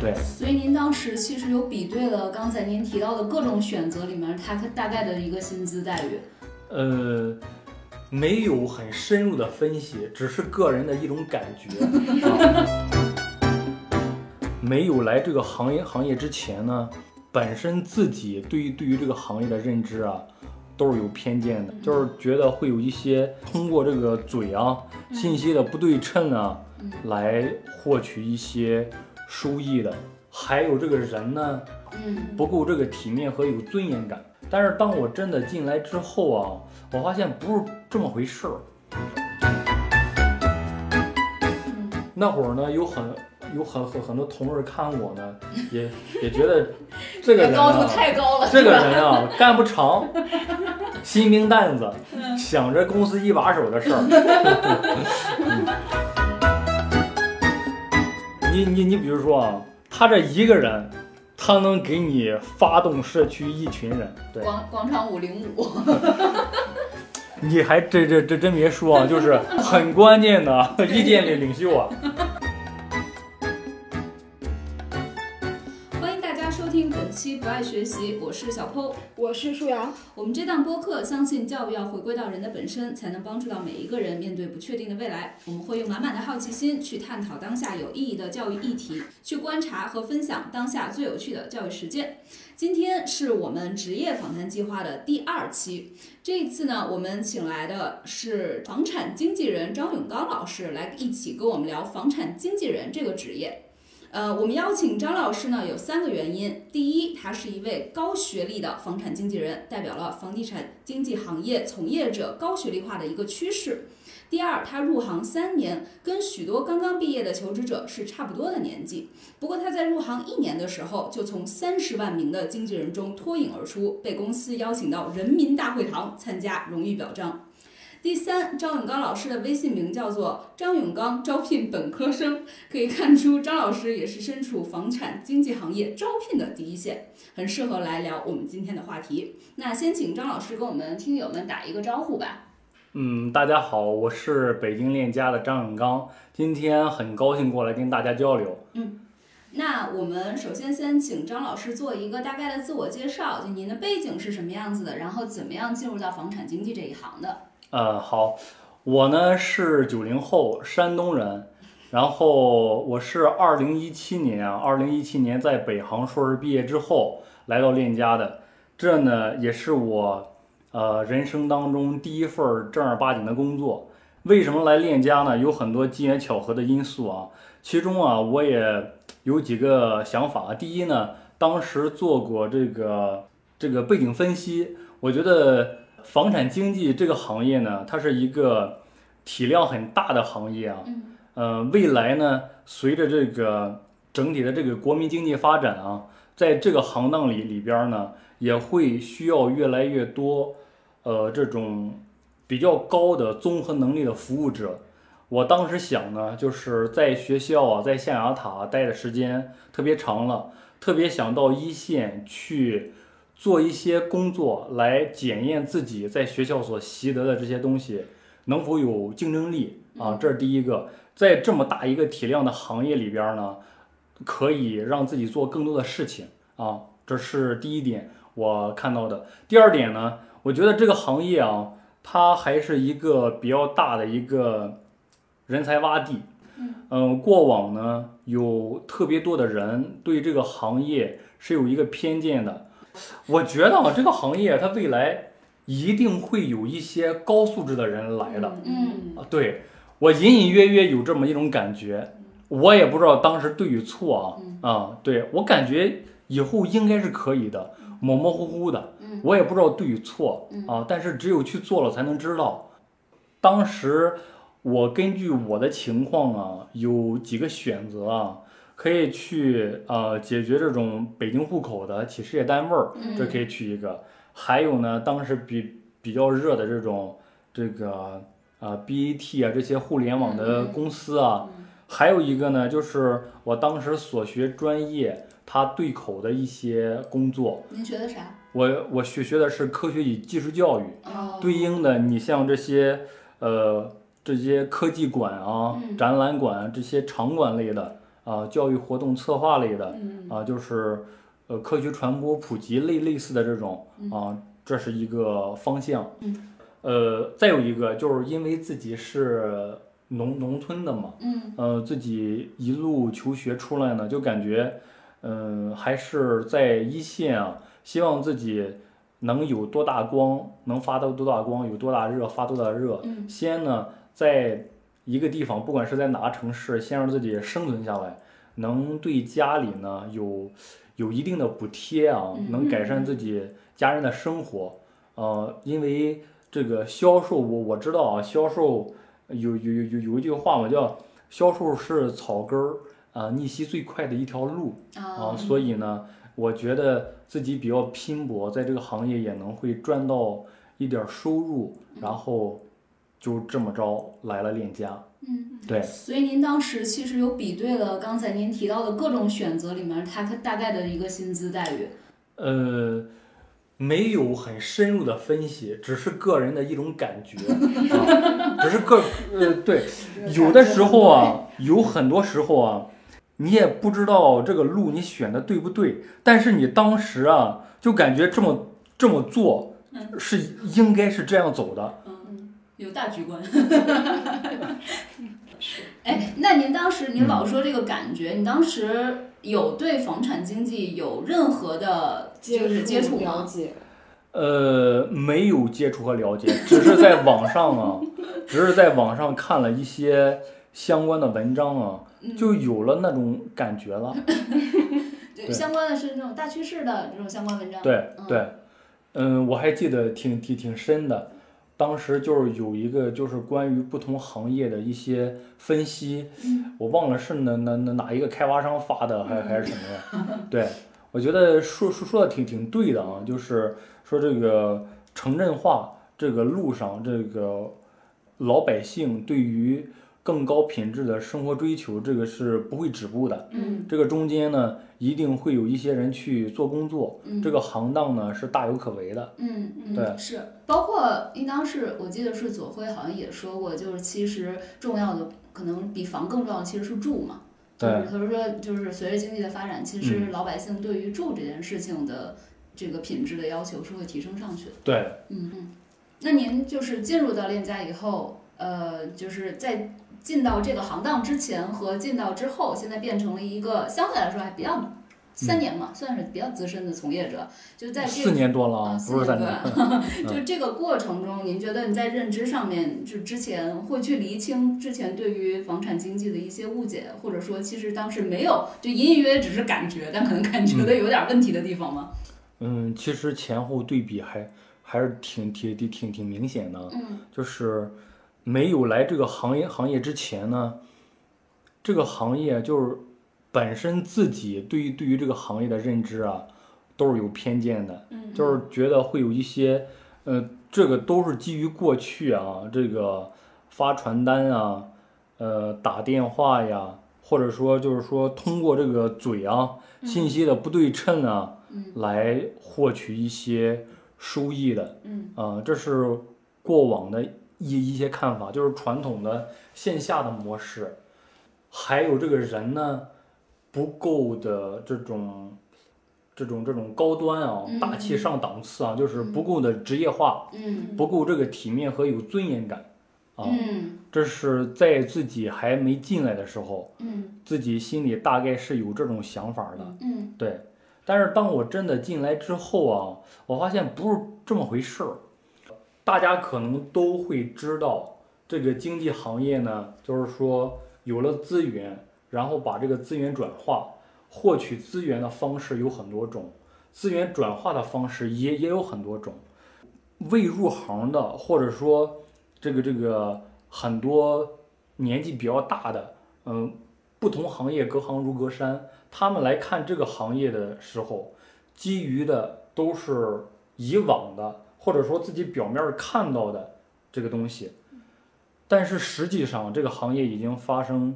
对，所以您当时其实有比对了刚才您提到的各种选择里面，它大概的一个薪资待遇。呃，没有很深入的分析，只是个人的一种感觉。啊、没有来这个行业行业之前呢，本身自己对于对于这个行业的认知啊，都是有偏见的，就是觉得会有一些通过这个嘴啊信息的不对称啊，来获取一些收益的。还有这个人呢，嗯，不够这个体面和有尊严感。但是当我真的进来之后啊，我发现不是这么回事儿。那会儿呢，有很有很很很多同事看我呢，也也觉得这个人 高度啊，太高了。这个人啊干不长，新兵蛋子，想着公司一把手的事儿。嗯你你你比如说啊，他这一个人，他能给你发动社区一群人，对，广广场舞领舞，你还这这这真别说啊，就是很关键的 意见领领袖啊。爱学习，我是小 PO。我是舒阳，我们这档播客相信教育要回归到人的本身，才能帮助到每一个人面对不确定的未来。我们会用满满的好奇心去探讨当下有意义的教育议题，去观察和分享当下最有趣的教育实践。今天是我们职业访谈计划的第二期，这一次呢，我们请来的是房产经纪人张永刚老师来一起跟我们聊房产经纪人这个职业。呃，我们邀请张老师呢有三个原因。第一，他是一位高学历的房产经纪人，代表了房地产经纪行业从业者高学历化的一个趋势。第二，他入行三年，跟许多刚刚毕业的求职者是差不多的年纪。不过他在入行一年的时候，就从三十万名的经纪人中脱颖而出，被公司邀请到人民大会堂参加荣誉表彰。第三，张永刚老师的微信名叫做张永刚招聘本科生，可以看出张老师也是身处房产经纪行业招聘的第一线，很适合来聊我们今天的话题。那先请张老师跟我们听友们打一个招呼吧。嗯，大家好，我是北京链家的张永刚，今天很高兴过来跟大家交流。嗯那我们首先先请张老师做一个大概的自我介绍，就您的背景是什么样子的，然后怎么样进入到房产经纪这一行的。呃，好，我呢是九零后，山东人，然后我是二零一七年啊，二零一七年在北航硕士毕业之后来到链家的，这呢也是我呃人生当中第一份正儿八经的工作。为什么来链家呢？有很多机缘巧合的因素啊，其中啊我也有几个想法。第一呢，当时做过这个这个背景分析，我觉得。房产经济这个行业呢，它是一个体量很大的行业啊。嗯。呃，未来呢，随着这个整体的这个国民经济发展啊，在这个行当里里边呢，也会需要越来越多，呃，这种比较高的综合能力的服务者。我当时想呢，就是在学校啊，在象牙塔待的时间特别长了，特别想到一线去。做一些工作来检验自己在学校所习得的这些东西能否有竞争力啊，这是第一个。在这么大一个体量的行业里边呢，可以让自己做更多的事情啊，这是第一点我看到的。第二点呢，我觉得这个行业啊，它还是一个比较大的一个人才洼地。嗯，过往呢有特别多的人对这个行业是有一个偏见的。我觉得啊，这个行业它未来一定会有一些高素质的人来的。嗯啊，对我隐隐约约有这么一种感觉，我也不知道当时对与错啊。啊，对我感觉以后应该是可以的，模模糊糊的，我也不知道对与错啊。但是只有去做了才能知道。当时我根据我的情况啊，有几个选择啊。可以去呃解决这种北京户口的企事业单位儿，这可以去一个。还有呢，当时比比较热的这种这个呃 BAT 啊这些互联网的公司啊，还有一个呢，就是我当时所学专业它对口的一些工作。您学的啥？我我学学的是科学与技术教育，哦对应的你像这些呃这些科技馆啊、展览馆啊这些场馆类的。啊、教育活动策划类的嗯啊、就是呃科学传播普及类类似的这种啊、这是一个方向。嗯呃，再有一个就是因为自己是农农村的嘛，嗯呃，自己一路求学出来呢，就感觉，嗯、还是在一线啊，希望自己能有多大光，能发到多大光，有多大热发多大热。嗯先呢，在一个地方，不管是在哪个城市，先让自己生存下来，能对家里呢有有一定的补贴啊，能改善自己家人的生活。呃，因为这个销售，我我知道啊，销售有有有有有一句话嘛，叫销售是草根儿啊逆袭最快的一条路啊，啊，所以呢，我觉得自己比较拼搏，在这个行业也能会赚到一点儿收入，然后就这么着来了链家。嗯，对，所以您当时其实有比对了刚才您提到的各种选择里面，它大概的一个薪资待遇。呃，没有很深入的分析，只是个人的一种感觉，啊、只是个呃对，有的时候啊，有很多时候啊，你也不知道这个路你选的对不对，但是你当时啊，就感觉这么这么做是应该是这样走的。嗯，有大局观。是哎，那您当时您老说这个感觉，你当时有对房产经济有任何的就是接触吗？了解，呃，没有接触和了解，只是在网上啊，只是在网上看了一些相关的文章啊，就有了那种感觉了。对，对相关的是那种大趋势的这种相关文章。对嗯对，嗯，我还记得挺挺挺深的，当时就是有一个就是关于不同行业的一些分析，嗯我忘了是哪哪哪哪一个开发商发的还还是什么呀？对，我觉得说说说的挺挺对的啊，就是说这个城镇化这个路上，这个老百姓对于更高品质的生活追求，这个是不会止步的。嗯这个中间呢，一定会有一些人去做工作，嗯这个行当呢是大有可为的。嗯嗯，对是，包括应当是我记得是左晖好像也说过，就是其实重要的可能比房更重要的其实是住嘛。就是对他说，就是随着经济的发展，其实老百姓对于住这件事情的这个品质的要求是会提升上去的。对，嗯嗯，那您就是进入到链家以后，呃，就是在进到这个行当之前和进到之后，现在变成了一个相对来说还比较三年嘛，算是比较资深的从业者。就在这四年多了啊，不是三年 就这个过程中，您觉得你在认知上面，就之前会去厘清之前对于房产经济的一些误解，或者说其实当时没有，就隐隐约约只是感觉，但可能感觉的有点问题的地方吗？嗯，其实前后对比还还是挺挺挺挺挺明显的。嗯就是没有来这个行业行业之前呢，这个行业就是本身自己对于对于这个行业的认知啊，都是有偏见的。嗯，就是觉得会有一些，呃，这个都是基于过去啊，这个发传单啊，呃，打电话呀，或者说就是说通过这个嘴啊，信息的不对称啊，嗯。来获取一些收益的，嗯。啊、这是过往的一一些看法，就是传统的线下的模式，还有这个人呢，不够的这种。这种这种高端啊，嗯大气上档次啊，就是不够的职业化，嗯不够这个体面和有尊严感啊。嗯这是在自己还没进来的时候，嗯自己心里大概是有这种想法的。嗯对，但是当我真的进来之后啊，我发现不是这么回事儿。大家可能都会知道，这个经济行业呢，就是说有了资源，然后把这个资源转化，获取资源的方式有很多种，资源转化的方式也也有很多种。未入行的，或者说这个这个很多年纪比较大的，嗯，不同行业隔行如隔山，他们来看这个行业的时候，基于的都是以往的，或者说自己表面儿看到的这个东西，但是实际上这个行业已经发生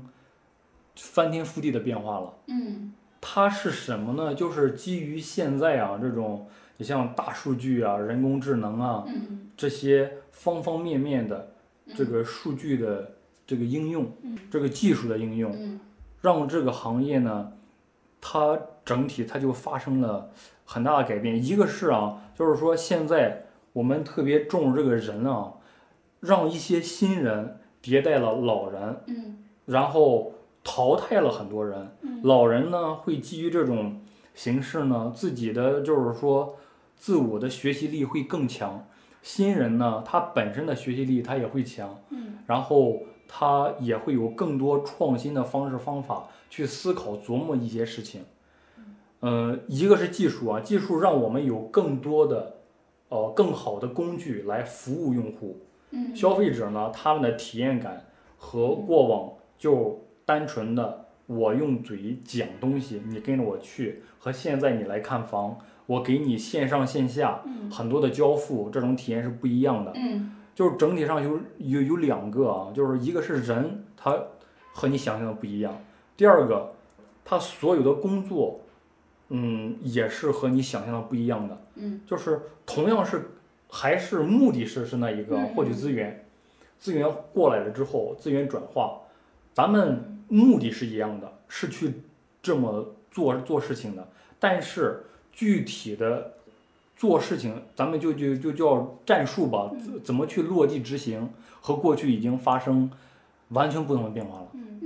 翻天覆地的变化了。嗯它是什么呢？就是基于现在啊这种，你像大数据啊、人工智能啊嗯这些方方面面的这个数据的这个应用，这个技术的应用，嗯让这个行业呢，它整体它就发生了很大的改变。一个是啊，就是说现在我们特别重视这个人啊，让一些新人迭代了老人，嗯然后淘汰了很多人。嗯老人呢会基于这种形式呢，自己的就是说自我的学习力会更强。新人呢，他本身的学习力他也会强，嗯然后他也会有更多创新的方式方法去思考琢磨一些事情。嗯、一个是技术啊，技术让我们有更多的呃更好的工具来服务用户。嗯消费者呢，他们的体验感和过往就单纯的我用嘴讲东西，你跟着我去，和现在你来看房，我给你线上线下嗯很多的交付，这种体验是不一样的。嗯就是整体上有有有两个啊，就是一个是人他和你想象的不一样，第二个他所有的工作，嗯，也是和你想象的不一样的。嗯。就是同样是还是目的是是那一个嗯获取资源，资源过来了之后，资源转化，咱们目的是一样的，是去这么做做事情的，但是具体的做事情，咱们就就就叫战术吧，怎怎么去落地执行，和过去已经发生完全不同的变化了。嗯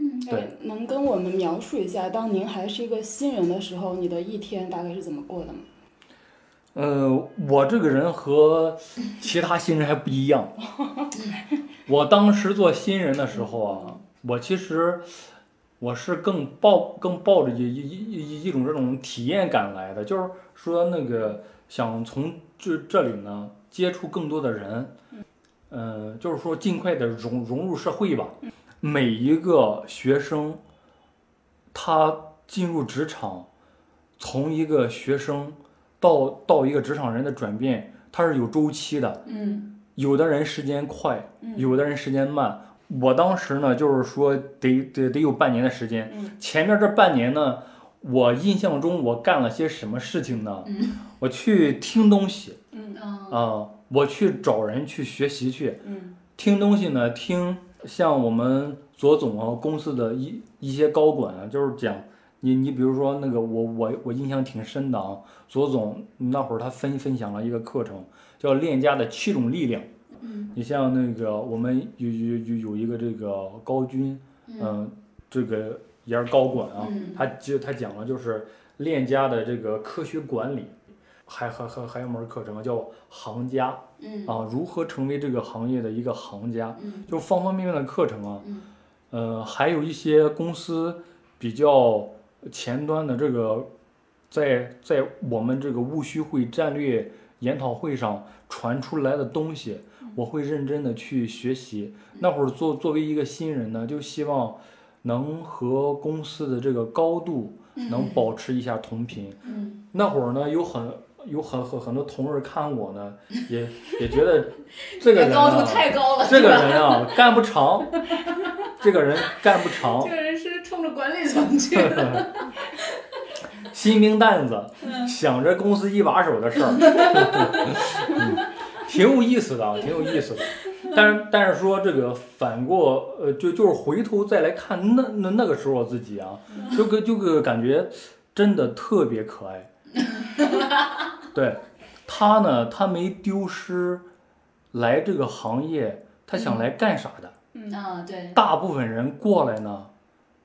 能跟我们描述一下，当您还是一个新人的时候，你的一天大概是怎么过的吗？呃，我这个人和其他新人还不一样。我当时做新人的时候啊，我其实我是更抱更抱着一一一一一种这种体验感来的，就是说那个想从这这里呢接触更多的人，呃，就是说尽快的融融入社会吧。每一个学生，他进入职场，从一个学生。到到一个职场人的转变，他是有周期的。嗯有的人时间快，嗯有的人时间慢。我当时呢，就是说得得得有半年的时间。嗯前面这半年呢，我印象中我干了些什么事情呢？嗯我去听东西嗯啊啊、我去找人去学习去嗯听东西呢，听像我们左总啊公司的一一些高管啊，就是讲你你比如说那个我我我印象挺深的啊，左总那会儿他分分享了一个课程，叫链家的七种力量。嗯。你像那个我们有有有有一个这个高军，嗯。嗯、这个也是高管啊，嗯。他就他讲了就是链家的这个科学管理，还还还还有门课程叫行家嗯。啊，如何成为这个行业的一个行家，嗯。就方方面面的课程啊，嗯。呃，还有一些公司比较前端的这个，在在我们这个务虚会战略研讨会上传出来的东西，我会认真的去学习。那会儿作作为一个新人呢，就希望能和公司的这个高度能保持一下同频。嗯。那会儿呢，有很有很很很多同事看我呢，也也觉得这个人高度啊，太高了，这个人啊干不长，这个人干不长这，个人是冲着管理层去的。新兵蛋子，想着公司一把手的事儿，嗯 挺有意思的啊，挺有意思的。但是但是说这个反过呃，就就是回头再来看那那那个时候自己啊，就个就个感觉真的特别可爱。对他呢，他没丢失来这个行业，他想来干啥的。嗯啊，对，大部分人过来呢，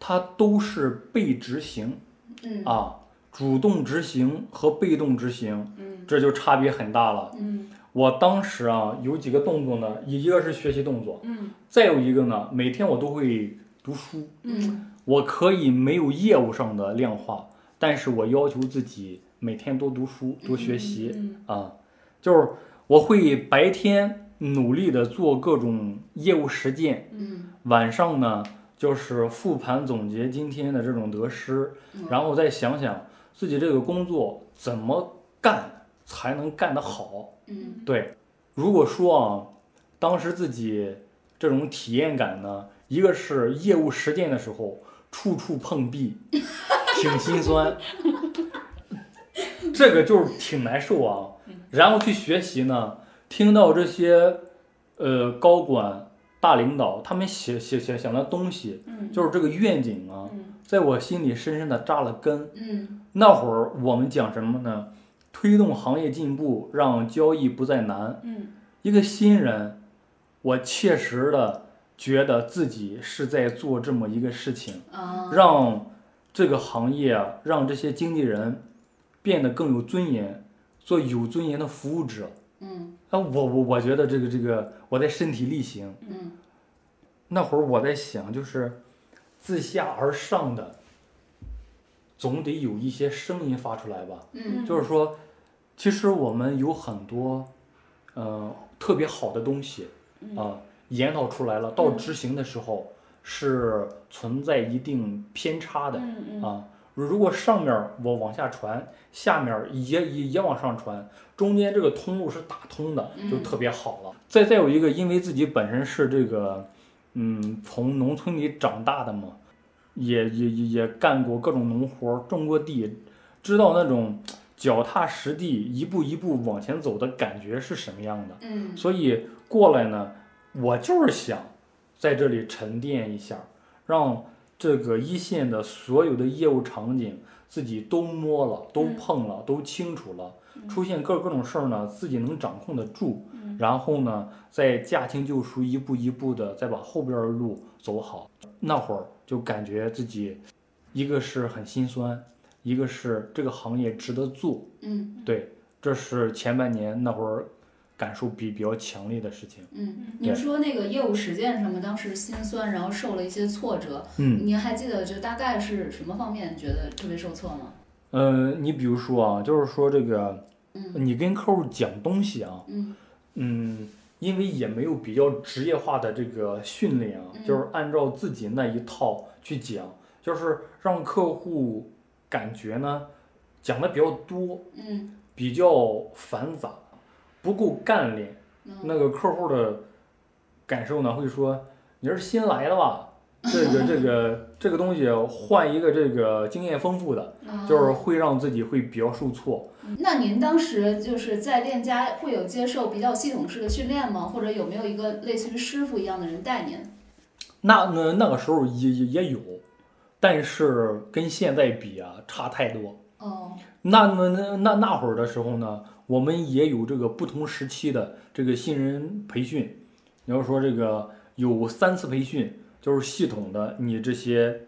他都是被执行嗯啊，主动执行和被动执行，嗯这就差别很大了。嗯我当时啊，有几个动作呢，一个是学习动作，嗯再有一个呢，每天我都会读书。嗯我可以没有业务上的量化，但是我要求自己每天多读书、多学习嗯啊，就是我会白天努力的做各种业务实践，嗯。晚上呢，就是复盘总结今天的这种得失，嗯。然后再想想自己这个工作怎么干才能干得好。嗯。对，如果说啊，当时自己这种体验感呢，一个是业务实践的时候处处碰壁，挺心酸，这个就是挺难受啊。然后去学习呢，听到这些呃高管大领导他们写写写想的东西，嗯就是这个愿景啊，嗯在我心里深深的扎了根。嗯那会儿我们讲什么呢？推动行业进步，让交易不再难。嗯一个新人，我切实的觉得自己是在做这么一个事情，啊，让这个行业啊，让这些经纪人变得更有尊严，做有尊严的服务者。嗯啊，我我我觉得这个这个我在身体力行。嗯那会儿我在想，就是自下而上的，总得有一些声音发出来吧。嗯就是说，其实我们有很多，呃，特别好的东西嗯啊、研讨出来了，到执行的时候是存在一定偏差的嗯嗯啊。如果上面儿我往下传，下面儿也也也往上传，中间这个通路是打通的，就嗯特别好了。再再有一个，因为自己本身是这个，嗯，从农村里长大的嘛，也也也也干过各种农活儿，种过地，知道那种脚踏实地、一步一步往前走的感觉是什么样的。嗯所以过来呢，我就是想在这里沉淀一下，让这个一线的所有的业务场景自己都摸了、都嗯碰了、都清楚了，出现各各种事儿呢，自己能掌控得住，嗯然后呢，再驾轻就熟，一步一步的再把后边儿的路走好。那会儿就感觉自己，一个是很心酸，一个是这个行业值得做。嗯对，这是前半年那会儿感受比比较强烈的事情。嗯，您说那个业务实践什么当时心酸，然后受了一些挫折，嗯，您还记得就大概是什么方面觉得特别受挫吗？呃，你比如说啊，就是说这个，嗯。你跟客户讲东西啊，嗯。嗯，因为也没有比较职业化的这个训练啊，嗯。就是按照自己那一套去讲，就是让客户感觉呢讲的比较多，嗯。比较繁杂，不够干练。嗯那个客户的感受呢，会说你是新来的吧？这个这个这个东西换一个这个经验丰富的，啊就是会让自己会比较受挫。那您当时就是在链家会有接受比较系统式的训练吗？或者有没有一个类似于师傅一样的人带您？那那那个时候也也也有，但是跟现在比啊，差太多。哦，那那那那那会儿的时候呢，我们也有这个不同时期的这个新人培训。你要说这个有三次培训，就是系统的，你这些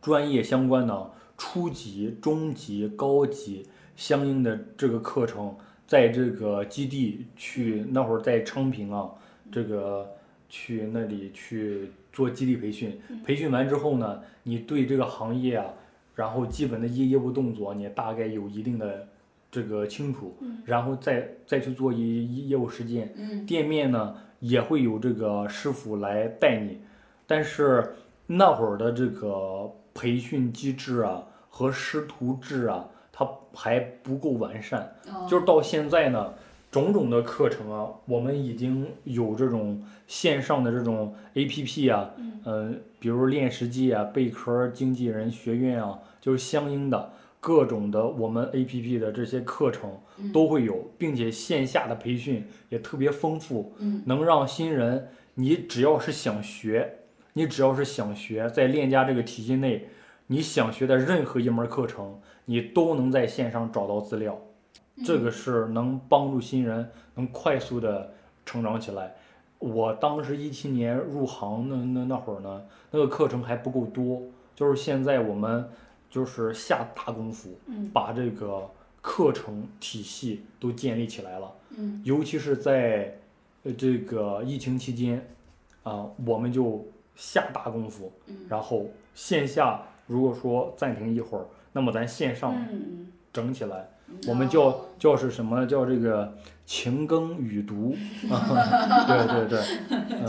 专业相关的初级、中级、高级相应的这个课程，在这个基地去那会儿在昌平啊，这个去那里去做基地培训。培训完之后呢，你对这个行业啊。然后基本的业业务动作你大概有一定的这个清楚，然后再再去做一业业务实践。嗯店面呢也会有这个师傅来带你，但是那会儿的这个培训机制啊和师徒制啊，它还不够完善。哦，就是到现在呢，种种的课程啊，我们已经有这种线上的这种 APP 啊，嗯呃，比如练实际啊、贝壳经纪人学院啊，就是相应的各种的我们 APP 的这些课程嗯都会有，并且线下的培训也特别丰富，嗯能让新人你只要是想学，你只要是想学，在链家这个体系内，你想学的任何一门课程，你都能在线上找到资料。这个是能帮助新人能快速的成长起来。我当时一七年入行那那那会儿呢，那个课程还不够多，就是现在我们就是下大功夫，嗯。把这个课程体系都建立起来了。嗯。尤其是在呃这个疫情期间，啊、我们就下大功夫，嗯。然后线下如果说暂停一会儿，那么咱线上嗯。整起来。嗯。我们叫叫是什么？叫这个勤耕雨读。啊，对对。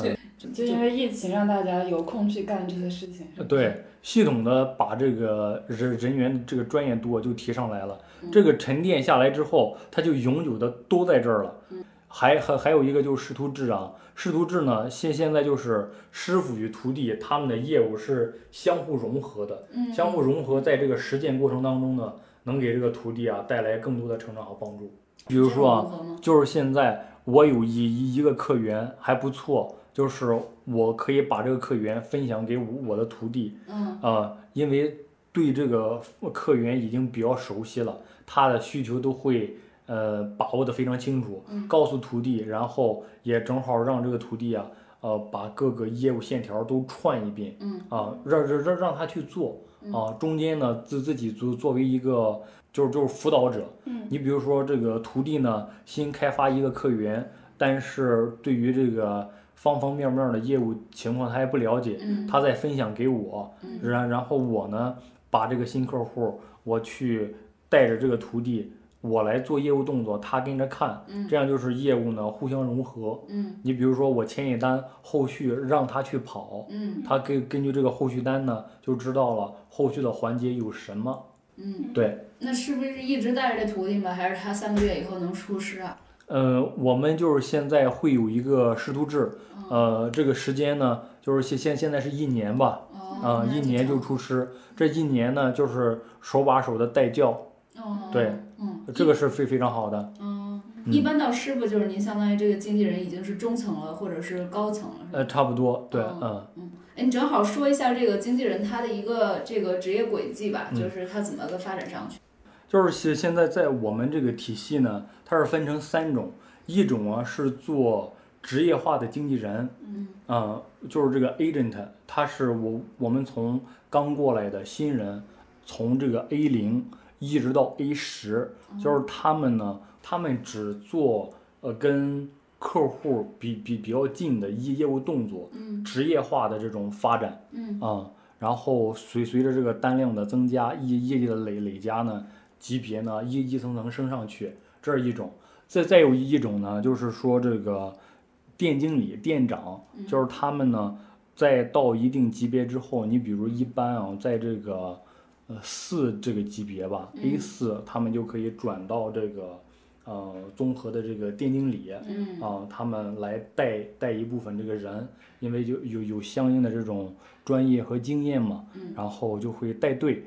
对，就因为疫情让大家有空去干这些事情。对，系统的把这个人人员的这个专业度就提上来了。嗯这个沉淀下来之后，它就永久的都在这儿了。嗯还还还有一个就是师徒制啊，师徒制呢，现现在就是师傅与徒弟他们的业务是相互融合的，嗯相互融合，在这个实践过程当中呢，能给这个徒弟啊带来更多的成长和帮助。比如说啊，就是现在我有一一一个客源还不错，就是我可以把这个客源分享给我我的徒弟，嗯。啊、因为对这个客源已经比较熟悉了，他的需求都会呃把握的非常清楚，嗯。告诉徒弟，然后也正好让这个徒弟啊，呃，把各个业务线条都串一遍，嗯啊，让让让让他去做，啊，中间呢自自己作作为一个就是就是辅导者，嗯。你比如说这个徒弟呢新开发一个客源，但是对于这个方方面面的业务情况他也不了解，嗯他再分享给我，嗯然然后我呢把这个新客户我去带着这个徒弟。我来做业务动作，他跟着看，嗯这样就是业务呢互相融合。嗯你比如说我签一单，后续让他去跑，嗯他根根据这个后续单呢，就知道了后续的环节有什么。嗯，对，那是不是一直带着这徒弟吗？还是他三个月以后能出师啊？呃，我们就是现在会有一个师徒制，哦呃，这个时间呢，就是现现现在是一年吧，哦，啊、一年就出师，这一年呢就是手把手的带教，哦，对，嗯，这个是非非常好的。嗯，嗯一般到师傅就是您相当于这个经纪人已经是中层了，或者是高层了，呃，差不多，对，嗯嗯，哎，你正好说一下这个经纪人他的一个这个职业轨迹吧，嗯就是他怎么个发展上去？就是现现在在我们这个体系呢，它是分成三种，一种啊是做职业化的经纪人，嗯。啊、就是这个 agent，他是我我们从刚过来的新人，从这个 A 零一直到 A 十，就是他们呢，他们只做呃跟客户比比比较近的业业务动作，嗯。职业化的这种发展嗯。啊、然后随随着这个单量的增加，业业绩的累累加呢，级别呢一一层层升上去，这是一种。再再有一种呢，就是说这个店经理、店长，就是他们呢，在到一定级别之后，你比如一般啊，在这个呃四这个级别吧，A 嗯四，他们就可以转到这个呃综合的这个店经理嗯。啊，他们来带带一部分这个人，因为就有有相应的这种专业和经验嘛，嗯。然后就会带队，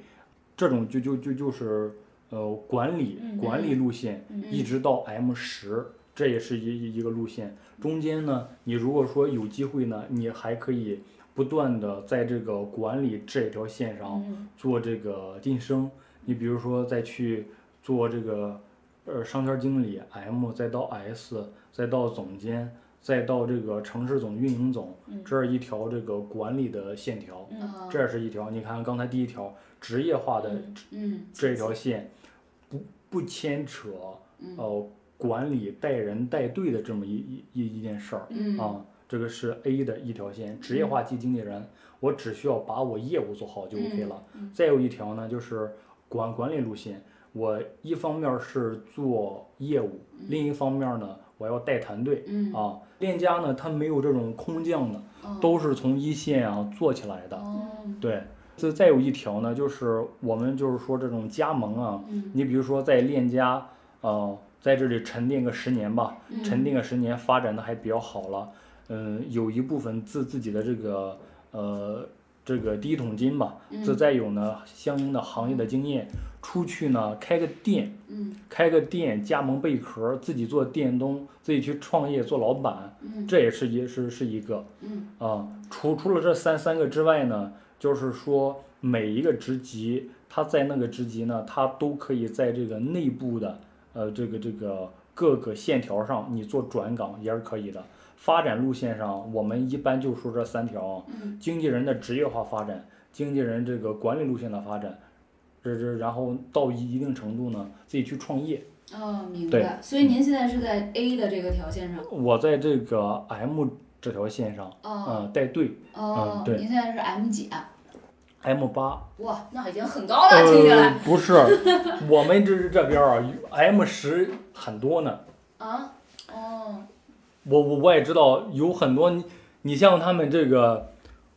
这种就就就就是呃管理嗯管理路线，嗯一直到 M 十，这也是一一一个路线。中间呢，你如果说有机会呢，你还可以不断的在这个管理这条线上嗯做这个晋升。你比如说再去做这个呃商圈经理 M，再到 S，再到总监，再到这个城市总运营总，嗯这是一条这个管理的线条。这是一条，你看刚才第一条职业化的这条线，不不牵扯嗯呃管理带人带队的这么一一一一件事儿嗯啊，这个是 A 的一条线，职业化经经纪人，我只需要把我业务做好就 OK 了。嗯再有一条呢，就是管管理路线，我一方面是做业务，另一方面呢，我要带团队嗯啊。链家呢，它没有这种空降的，哦都是从一线啊做起来的。哦对，这再有一条呢，就是我们就是说这种加盟啊，嗯。你比如说在链家，呃，在这里沉淀个十年吧，嗯。沉淀个十年，发展的还比较好了，嗯，有一部分自自己的这个呃这个第一桶金吧，这嗯再有呢相应的行业的经验，出去呢开个店，嗯。开个店加盟贝壳，自己做店东，自己去创业做老板，嗯。这也是也是是一个。嗯。啊，除除了这三三个之外呢，就是说每一个职级，他在那个职级呢，他都可以在这个内部的呃这个这个各个线条上，你做转岗也是可以的。发展路线上，我们一般就说这三条经纪人的职业化发展，经纪人这个管理路线的发展，这这然后到一一定程度呢，自己去创业。哦，明白。所以您现在是在 A 的这个条线上。我在这个 M 这条线上，哦嗯，带队哦嗯，对您现在是 M 几啊？M 八。哇，那已经很高了，听起来。呃，不是，我们这这边啊，M 十很多呢。啊，哦，我我我也知道有很多你你像他们这个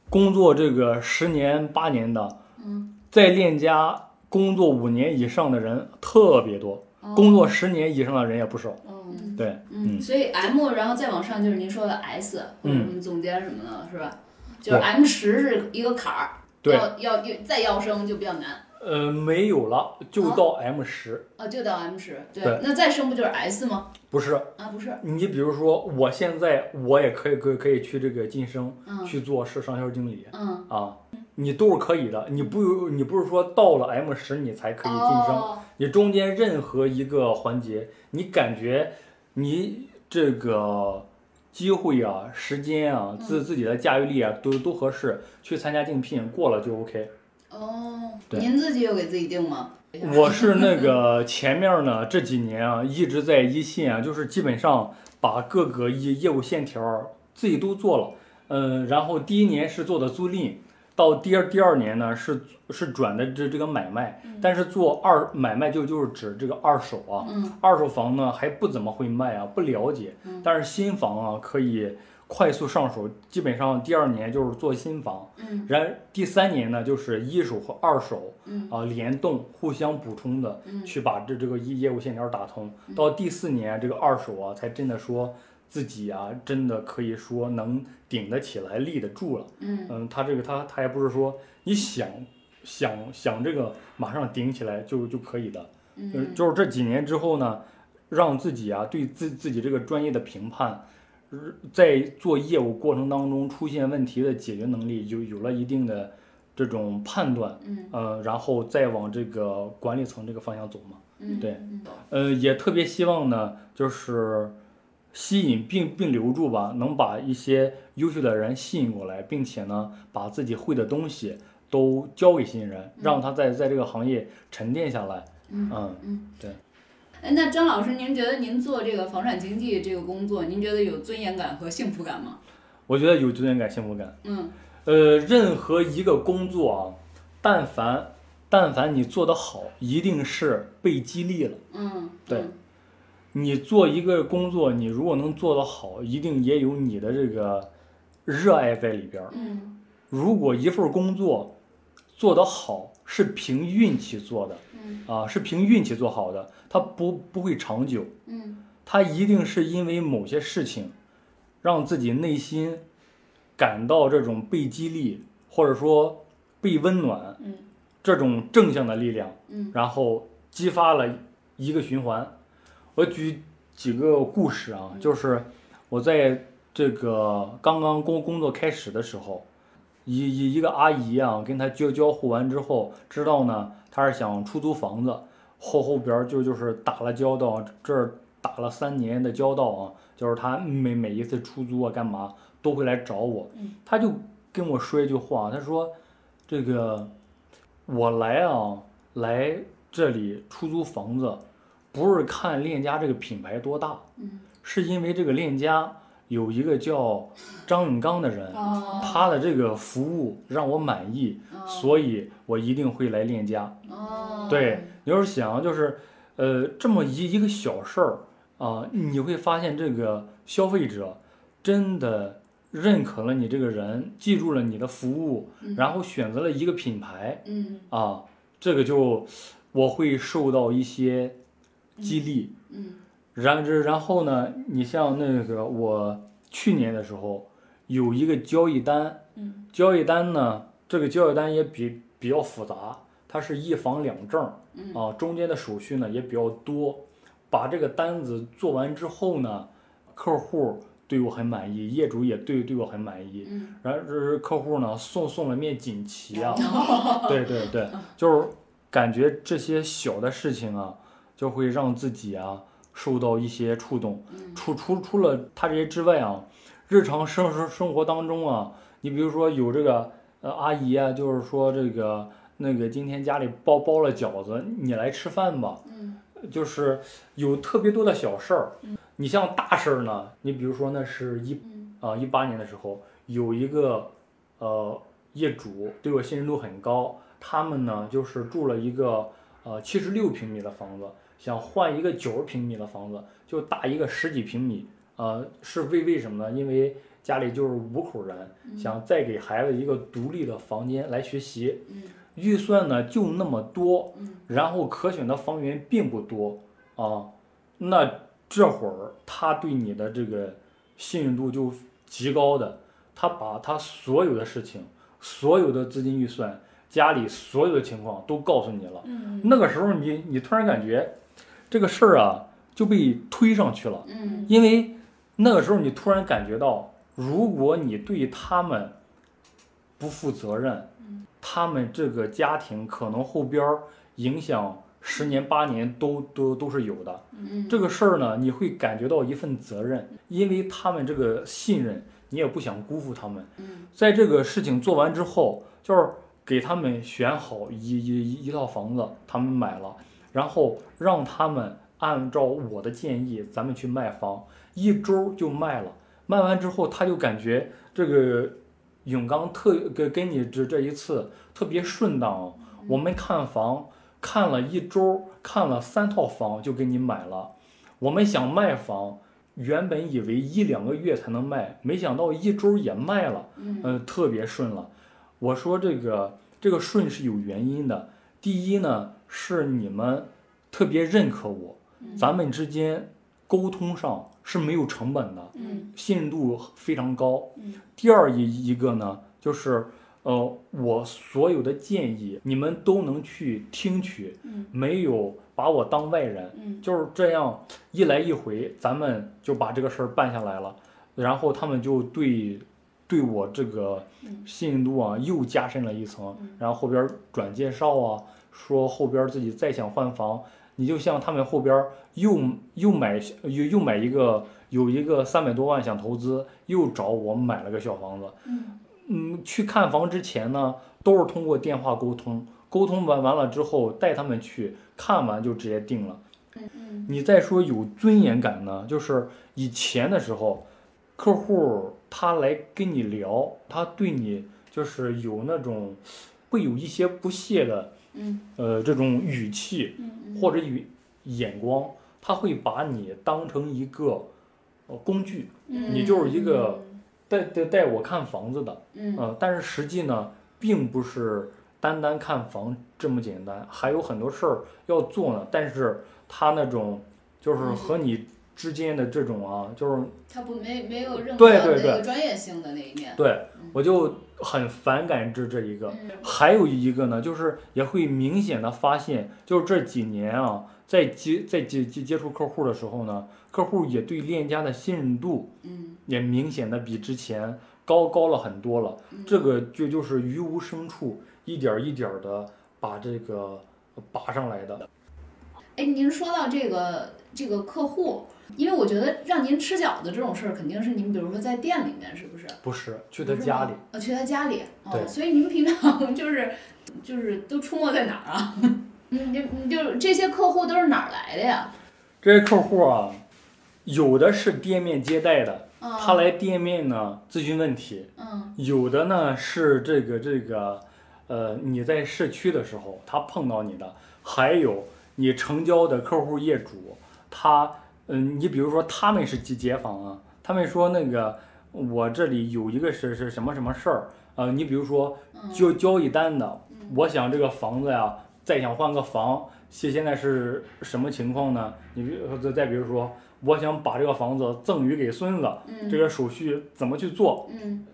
工作这个十年八年的，嗯，在链家工作五年以上的人特别多，哦工作十年以上的人也不少。嗯对，嗯，嗯所以 M，然后再往上就是您说的 S 或者嗯什么总监什么的，是吧？就是 M 十是一个坎儿，对要要要再要升就比较难。呃，没有了，就啊到 M 十、啊，就到 M 十，对，对那再升不就是 S 吗？不是。啊，不是，你比如说，我现在我也可以可以可以去这个晋升，嗯去做市商销经理嗯，啊，你都是可以的。你不你不是说到了 M 十你才可以晋升，哦，你中间任何一个环节，你感觉你这个机会啊、时间啊、自自己的驾驭力啊，都都合适，去参加竞聘过了就 OK。哦，您自己有给自己定吗？我是那个前面呢这几年啊一直在一线啊，就是基本上把各个业业务线条自己都做了。嗯，然后第一年是做的租赁，到第二第二年呢是是转的这这个买卖，但是做二买卖就就是指这个二手啊，嗯。二手房呢还不怎么会卖啊，不了解，但是新房啊可以快速上手，基本上第二年就是做新房，嗯。然第三年呢就是一手和二手嗯。啊联动互相补充的，嗯。去把这这个业业务线条打通。到第四年这个二手啊才真的说自己啊真的可以说能顶得起来，立得住了。嗯嗯，他这个他他也不是说你想想想这个马上顶起来就就可以的，嗯，嗯就是这几年之后呢，让自己啊对自自己这个专业的评判，呃在做业务过程当中出现问题的解决能力有有了一定的这种判断，嗯呃，然后再往这个管理层这个方向走嘛。嗯，对嗯呃，也特别希望呢，就是吸引并并留住吧，能把一些优秀的人吸引过来，并且呢，把自己会的东西都教给新人，让他在在这个行业沉淀下来。嗯嗯，嗯，对。哎，那张老师，您觉得您做这个房产经纪这个工作，您觉得有尊严感和幸福感吗？我觉得有尊严感、幸福感。嗯呃，任何一个工作啊，但凡但凡你做得好，一定是被激励了。嗯，对嗯你做一个工作，你如果能做得好，一定也有你的这个热爱在里边儿。嗯。如果一份工作做得好，是凭运气做的嗯。啊，是凭运气做好的，它不不会长久，嗯。它一定是因为某些事情，让自己内心感到这种被激励，或者说被温暖，嗯。这种正向的力量，嗯。然后激发了一个循环。我举几个故事啊，就是我在这个刚刚工工作开始的时候，一一一个阿姨啊，跟她交交互完之后，知道呢，她是想出租房子，后后边儿就就是打了交道，这儿打了三年的交道啊，就是她每每一次出租啊干嘛都会来找我嗯，她就跟我说一句话，她说这个我来啊来这里出租房子，不是看链家这个品牌多大，嗯。是因为这个链家有一个叫张永刚的人，哦。他的这个服务让我满意，哦。所以我一定会来链家。哦，对，你要是想就是，呃，这么一一个小事儿啊，你会发现这个消费者真的认可了你这个人，记住了你的服务，嗯。然后选择了一个品牌嗯。啊，这个就我会受到一些激励。嗯然之然后呢，你像那个我去年的时候有一个交易单，嗯交易单呢，这个交易单也比比较复杂，它是一房两证嗯啊，中间的手续呢也比较多。把这个单子做完之后呢，客户对我很满意，业主也对对我很满意。嗯然后这是客户呢送送了面锦旗啊，对对对，就是感觉这些小的事情啊，就会让自己啊受到一些触动。嗯除除除了他这些之外啊，日常生生生活当中啊，你比如说有这个呃阿姨啊，就是说这个那个今天家里包包了饺子，你来吃饭吧。嗯就是有特别多的小事儿。你像大事儿呢，你比如说那是一嗯啊一八年的时候，有一个呃业主对我信任度很高，他们呢就是住了一个呃七十六平米的房子，想换一个九十平米的房子，就大一个十几平米。呃，是为为什么呢？因为家里就是五口人，想再给孩子一个独立的房间来学习，嗯预算呢就那么多，嗯然后可选的房源并不多啊，那这会儿他对你的这个信任度就极高的，他把他所有的事情、所有的资金预算家里所有的情况都告诉你了。嗯那个时候你你突然感觉这个事儿啊就被推上去了，嗯因为那个时候你突然感觉到，如果你对他们不负责任，他们这个家庭可能后边儿影响十年八年都都都是有的。嗯这个事儿呢，你会感觉到一份责任，因为他们这个信任，你也不想辜负他们。嗯在这个事情做完之后，就是给他们选好一一一一套房子，他们买了，然后让他们按照我的建议，咱们去卖房，一周就卖了。卖完之后，他就感觉这个永刚特跟跟你这这一次特别顺当。我们看房看了一周，看了三套房就给你买了。我们想卖房，原本以为一两个月才能卖，没想到一周也卖了。嗯嗯，特别顺了。我说这个这个顺是有原因的。第一呢，是你们特别认可我，咱们之间沟通上是没有成本的，嗯信任度非常高嗯。第二一一个呢，就是呃，我所有的建议你们都能去听取，嗯没有把我当外人。嗯就是这样一来一回，咱们就把这个事儿办下来了，然后他们就对对我这个嗯。信任度啊又加深了一层嗯，然后后边转介绍啊，说后边自己再想换房，你就像他们后边又又买又又买一个有一个三百多万想投资，又找我买了个小房子，嗯。嗯，去看房之前呢，都是通过电话沟通，沟通完完了之后带他们去看完就直接定了。嗯。你再说有尊严感呢，就是以前的时候，客户他来跟你聊，他对你就是有那种会有一些不屑的嗯。呃这种语气嗯或者语眼光，他会把你当成一个呃工具，嗯你就是一个带带带我看房子的，嗯。呃，但是实际呢，并不是单单看房这么简单，还有很多事儿要做呢。但是他那种就是嗯和你之间的这种啊，就是他不没没有任何对对对那个专业性的那一面。对嗯我就很反感这这一个。嗯还有一个呢，就是也会明显的发现，就是这几年啊，在接在接接接触客户的时候呢，客户也对链家的信任度嗯也明显的比之前高高了很多了。嗯这个就就是于无声处一点儿一点的把这个拔上来的。哎，您说到这个这个客户，因为我觉得让您吃饺子这种事儿，肯定是您比如说在店里面，是不是？不是去他家里，呃，去他家里。哦，对所以您平常就是就是都出没在哪儿啊？你你你就这些客户都是哪儿来的呀？这些客户啊，有的是店面接待的，啊，他来店面呢咨询问题；嗯有的呢是这个这个，呃，你在市区的时候他碰到你的；还有你成交的客户业主，他嗯，你比如说他们是街街坊啊，他们说那个我这里有一个是是什么什么事儿，呃，你比如说嗯交交易单的，嗯我想这个房子呀，再想换个房，现现在是什么情况呢？你比再再比如说，我想把这个房子赠与给孙子，嗯这个手续怎么去做？嗯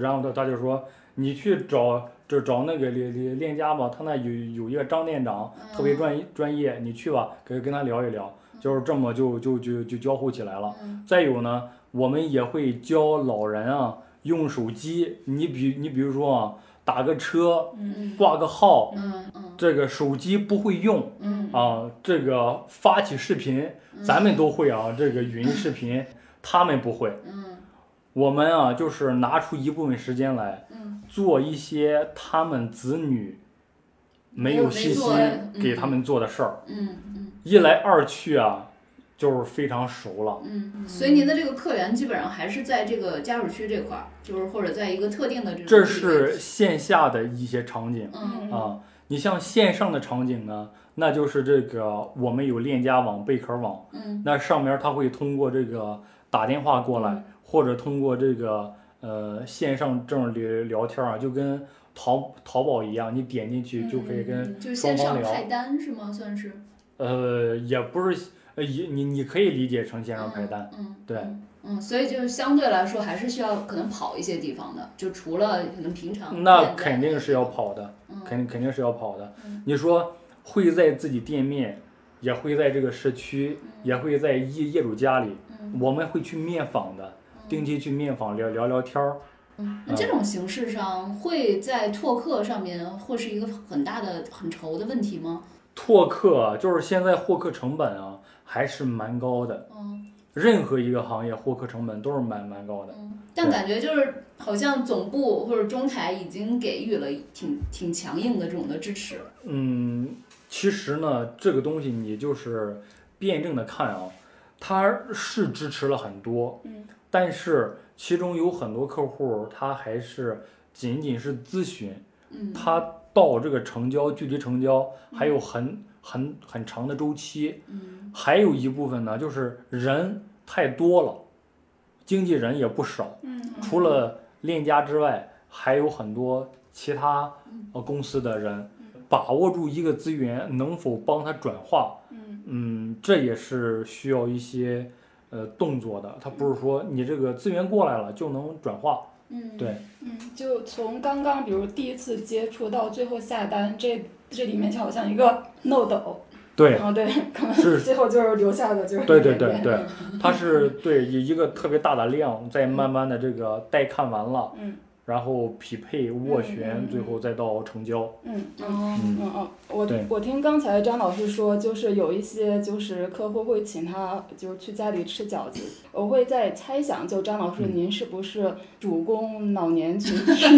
然后他他就说，你去找就找那个链链链家吧，他那有有一个张店长特别专专业，你去吧，跟跟他聊一聊，就是这么就就就就交互起来了。嗯再有呢，我们也会教老人啊用手机，你比你比如说啊，打个车，嗯挂个号，嗯嗯这个手机不会用嗯啊，这个发起视频咱们都会啊，这个语音视频 他们不会。嗯我们啊，就是拿出一部分时间来嗯做一些他们子女没有信心给他们做的事儿。嗯嗯一来二去啊，就是非常熟了。嗯，所以您的这个客源基本上还是在这个家属区这块儿，就是或者在一个特定的这种这是线下的一些场景嗯啊。你像线上的场景呢，那就是这个我们有链家网、贝壳网，嗯那上面它会通过这个打电话过来，或者通过这个呃线上这种聊聊天啊，就跟淘淘宝一样，你点进去就可以跟嗯就线双方聊上派单是吗？算是呃也不是呃也你你可以理解成线上派单，嗯，对嗯嗯，所以就是相对来说还是需要可能跑一些地方的，就除了可能平常那肯定是要跑的，嗯肯定肯定是要跑的。你说会在自己店面，也会在这个社区，也会在业业主家里，嗯我们会去面访的，定期去面访聊聊聊天儿。嗯，那这种形式上会在拓客上面会是一个很大的很愁的问题吗？拓客啊，就是现在获客成本啊还是蛮高的，嗯。任何一个行业获客成本都是蛮蛮高的。嗯，但感觉就是好像总部或者中台已经给予了挺挺强硬的这种的支持。嗯，其实呢，这个东西你就是辩证的看啊，它是支持了很多，嗯，但是其中有很多客户他还是仅仅是咨询，嗯。他到这个成交具体成交还有很很很长的周期，嗯。还有一部分呢就是人太多了，经纪人也不少，嗯除了链家之外，还有很多其他呃公司的人，把握住一个资源能否帮他转化，嗯。嗯，这也是需要一些呃动作的。他不是说你这个资源过来了就能转化，嗯，对，嗯，就从刚刚比如第一次接触到最后下单，这这里面就好像一个漏斗，对，然后对，可能是最后就是留下的就是对对对对，它是对以一个特别大的量，在慢慢的这个待看完了，嗯然后匹配斡嗯旋，嗯最后再到成交。嗯嗯。哦，嗯嗯嗯，我对我听刚才张老师说，就是有一些就是客户会请他就是去家里吃饺子，我会在猜想，就张老师嗯您是不是主攻老年群体？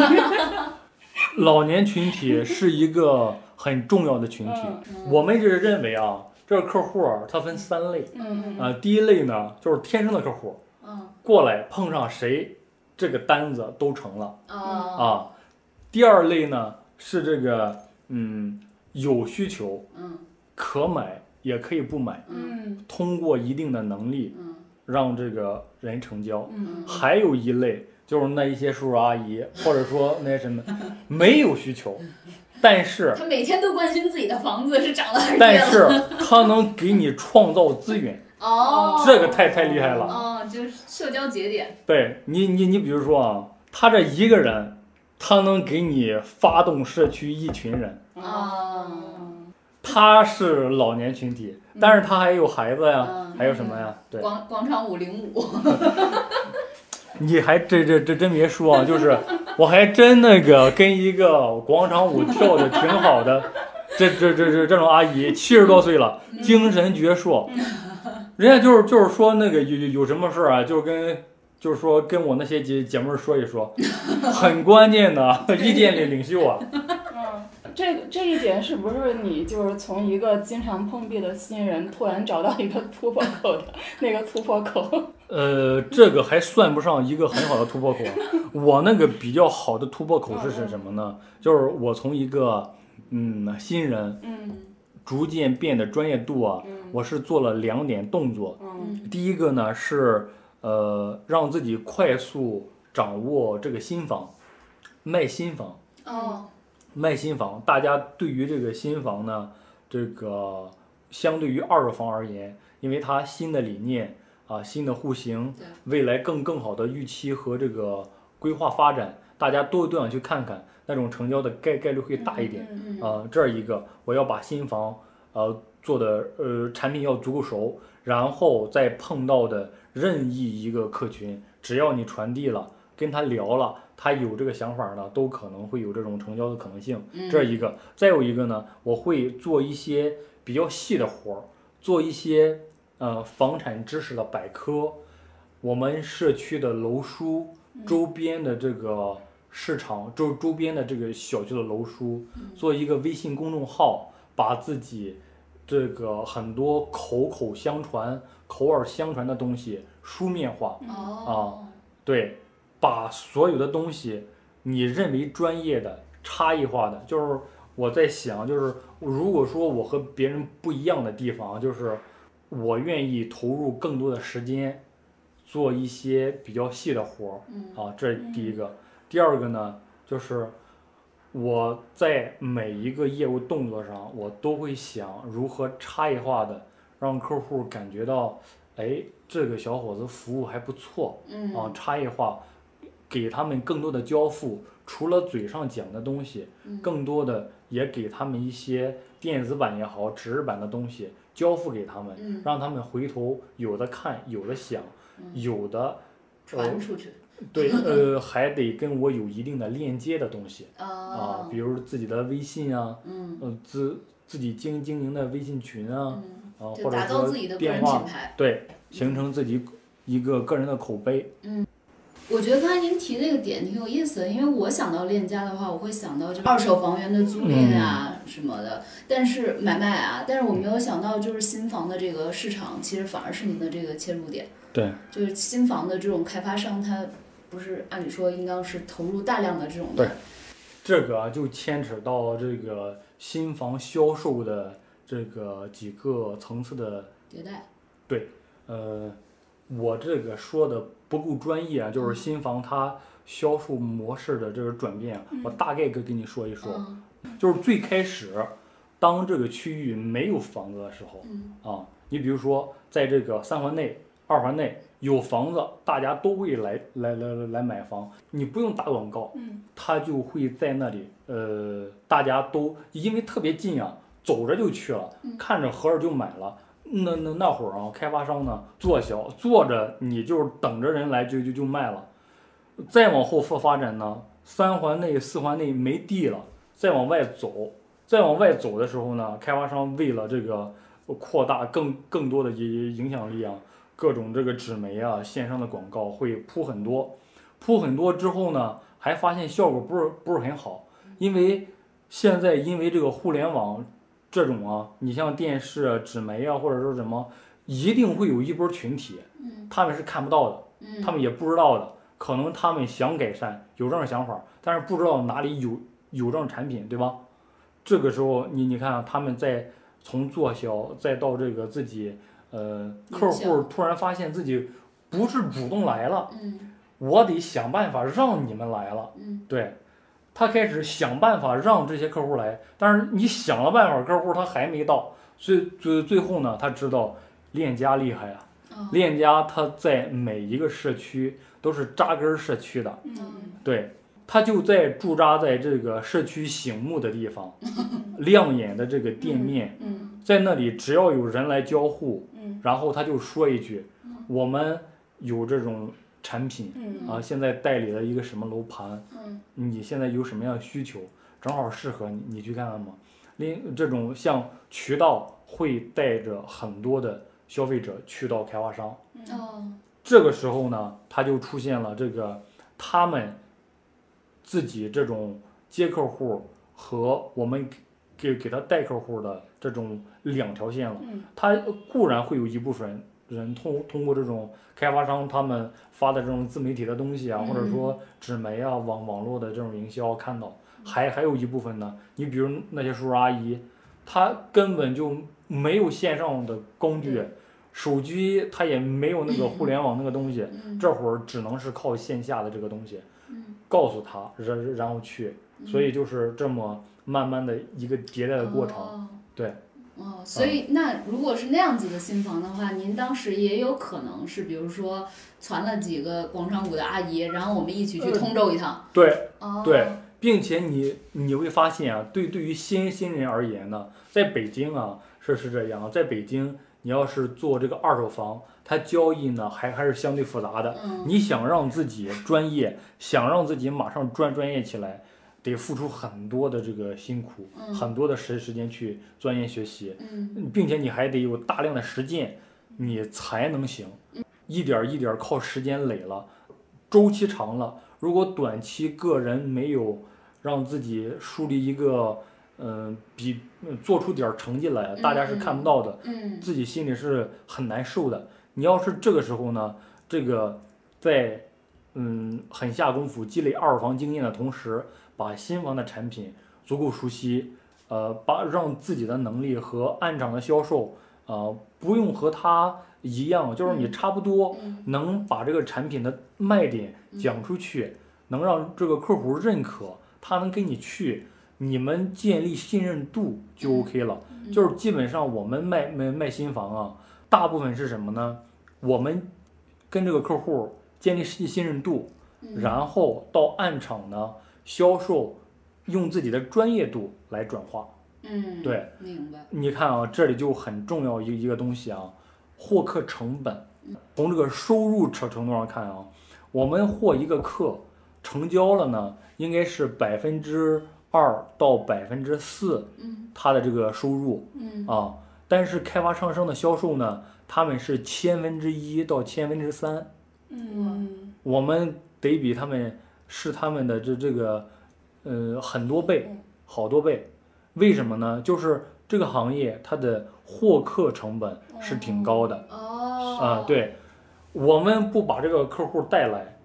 老年群体是一个很重要的群体。嗯我们一直认为啊，这个客户啊，它分三类。嗯嗯啊，第一类呢，就是天生的客户，嗯过来碰上谁，这个单子都成了啊啊。第二类呢，是这个嗯有需求，嗯可买也可以不买，嗯嗯通过一定的能力嗯让这个人成交。嗯还有一类就是那一些叔叔阿姨，或者说那些什么没有需求，但是他每天都关心自己的房子是涨了还是跌但。是他能给你创造资源，哦，这个太太厉害了。哦，就是社交节点。对你，你你比如说啊，他这一个人，他能给你发动社区一群人，哦他是老年群体，但是他还有孩子呀，嗯还有什么呀？对，广广场舞零五。你还这这这真别说啊，就是我还真那个跟一个广场舞跳的挺好的，这这这这这种阿姨七十多岁了，精神矍铄，人家就是就是说那个有有有什么事儿啊，就跟就是说跟我那些姐姐妹儿说一说，很关键的意见领领袖啊。嗯，这这一点是不是你就是从一个经常碰壁的新人，突然找到一个突破口的那个突破口？呃，这个还算不上一个很好的突破口。我那个比较好的突破口是是什么呢？就是我从一个嗯新人嗯。逐渐变得专业度啊，嗯。我是做了两点动作。嗯。第一个呢是呃让自己快速掌握这个新房，卖新房，哦，卖新房。大家对于这个新房呢，这个相对于二手房而言，因为它新的理念啊、新的户型对，未来更更好的预期和这个规划发展，大家都都想去看看，那种成交的概概率会大一点。啊、这是一个，我要把新房呃做的呃产品要足够熟，然后再碰到的任意一个客群，只要你传递了，跟他聊了，他有这个想法呢，都可能会有这种成交的可能性。嗯这是一个，再有一个呢，我会做一些比较细的活儿，做一些呃房产知识的百科，我们社区的楼书周边的这个市场周周边的这个小区的楼书，做一个微信公众号，把自己这个很多口口相传、口耳相传的东西书面化，啊，对，把所有的东西你认为专业的、差异化的，就是我在想，就是如果说我和别人不一样的地方，就是我愿意投入更多的时间，做一些比较细的活儿。嗯啊，这是第一个。第二个呢，就是我在每一个业务动作上，我都会想如何差异化的让客户感觉到，哎，这个小伙子服务还不错嗯。啊，差异化，给他们更多的交付，除了嘴上讲的东西，嗯。更多的也给他们一些电子版也好、纸质版的东西交付给他们，嗯。让他们回头有的看，有的想，有的传出去 对，呃，还得跟我有一定的链接的东西啊，啊比如自己的微信啊，嗯呃，自自己经经营的微信群啊，嗯，啊，或者打造说自己的个电话人品，牌。对，形成自己一个个人的口碑。嗯我觉得刚才您提这个点挺有意思的，因为我想到链家的话，我会想到就二手房源的租赁啊什么的，但是买卖啊，但是我没有想到就是新房的这个市场，其实反而是您的这个切入点。对，就是新房的这种开发商，他不是按理说应当是投入大量的这种对，这个啊，就牵扯到这个新房销售的这个几个层次的迭代。对呃，我这个说的不够专业啊，就是新房它销售模式的这个转变啊，我大概跟跟你说一说。嗯。就是最开始，当这个区域没有房子的时候嗯。啊，你比如说在这个三环内、二环内有房子，大家都会来来来来来买房，你不用打广告，嗯他就会在那里，呃，大家都因为特别近啊，走着就去了，看着合着就买了。那那那会儿啊，开发商呢做小做着，你就是等着人来就就就卖了。再往后发发展呢，三环内、四环内没地了，再往外走，再往外走的时候呢，开发商为了这个扩大更更多的影影响力啊，各种这个纸媒啊、线上的广告会铺很多，铺很多之后呢，还发现效果不是不是很好，因为现在因为这个互联网这种啊，你像电视啊、纸媒啊，或者说什么，一定会有一波群体，嗯他们是看不到的。嗯，他们也不知道的，可能他们想改善，有这种想法，但是不知道哪里有有这种产品，对吧？这个时候你你看啊，他们在从做小再到这个自己呃客户突然发现自己不是主动来了，嗯。我得想办法让你们来了，嗯。对。他开始想办法让这些客户来，但是你想了办法，客户他还没到，所以最最后呢，他知道链家厉害啊，哦。链家他在每一个社区都是扎根儿社区的，嗯。对，它就在驻扎在这个社区醒目的地方，亮眼的这个店面，嗯在那里只要有人来交互，嗯。然后他就说一句，我们有这种产品嗯。啊，现在代理了一个什么楼盘，嗯。你现在有什么样的需求，正好适合你，你去看看嘛。另这种像渠道会带着很多的消费者去到开发商。哦。这个时候呢，他就出现了这个他们自己这种接客户和我们给给他带客户的这种两条线了。嗯。他固然会有一部分人通通过这种开发商他们发的这种自媒体的东西啊，或者说纸媒啊、网网络的这种营销看到，还还有一部分呢，你比如那些叔叔阿姨，他根本就没有线上的工具，手机他也没有那个互联网那个东西，嗯。这会儿只能是靠线下的这个东西，嗯告诉他，然然后去，所以就是这么慢慢的一个迭代的过程。哦对。哦，所以那如果是那样子的新房的话，您当时也有可能是，比如说传了几个广场舞的阿姨，然后我们一起去通州一趟。对，哦，对，并且你你会发现啊，对对于新新人而言呢，在北京啊是是这样，在北京你要是做这个二手房，它交易呢还还是相对复杂的。嗯。你想让自己专业，想让自己马上专专业起来，得付出很多的这个辛苦，嗯。很多的时时间去钻研学习，嗯。并且你还得有大量的实践，你才能行。一点儿一点儿靠时间累了，周期长了，如果短期个人没有让自己树立一个，嗯、比嗯做出点儿成绩来，大家是看不到的，嗯自己心里是很难受的。你要是这个时候呢，这个在嗯很下功夫积累二手房经验的同时，把新房的产品足够熟悉，呃，把让自己的能力和暗场的销售，呃，不用和他一样，就是你差不多嗯。能把这个产品的卖点讲出去，能让这个客户认可，他能跟你去，你们建立信任度就 OK 了。嗯就是基本上我们卖卖卖新房啊，大部分是什么呢？我们跟这个客户建立信信任度，嗯然后到暗场呢销售，用自己的专业度来转化。嗯，对，明白。你看啊，这里就很重要一一个东西啊，获客成本。从这个收入程程度上看啊，我们获一个客成交了呢，应该是百分之二到百分之四，嗯它的这个收入嗯啊。但是开发商生的销售呢，他们是千分之一到千分之三，嗯我们得比他们是他们的这这个呃很多倍嗯，好多倍。为什么呢？就是这个行业它的获客成本是挺高的哦啊、对，我们不把这个客户带来，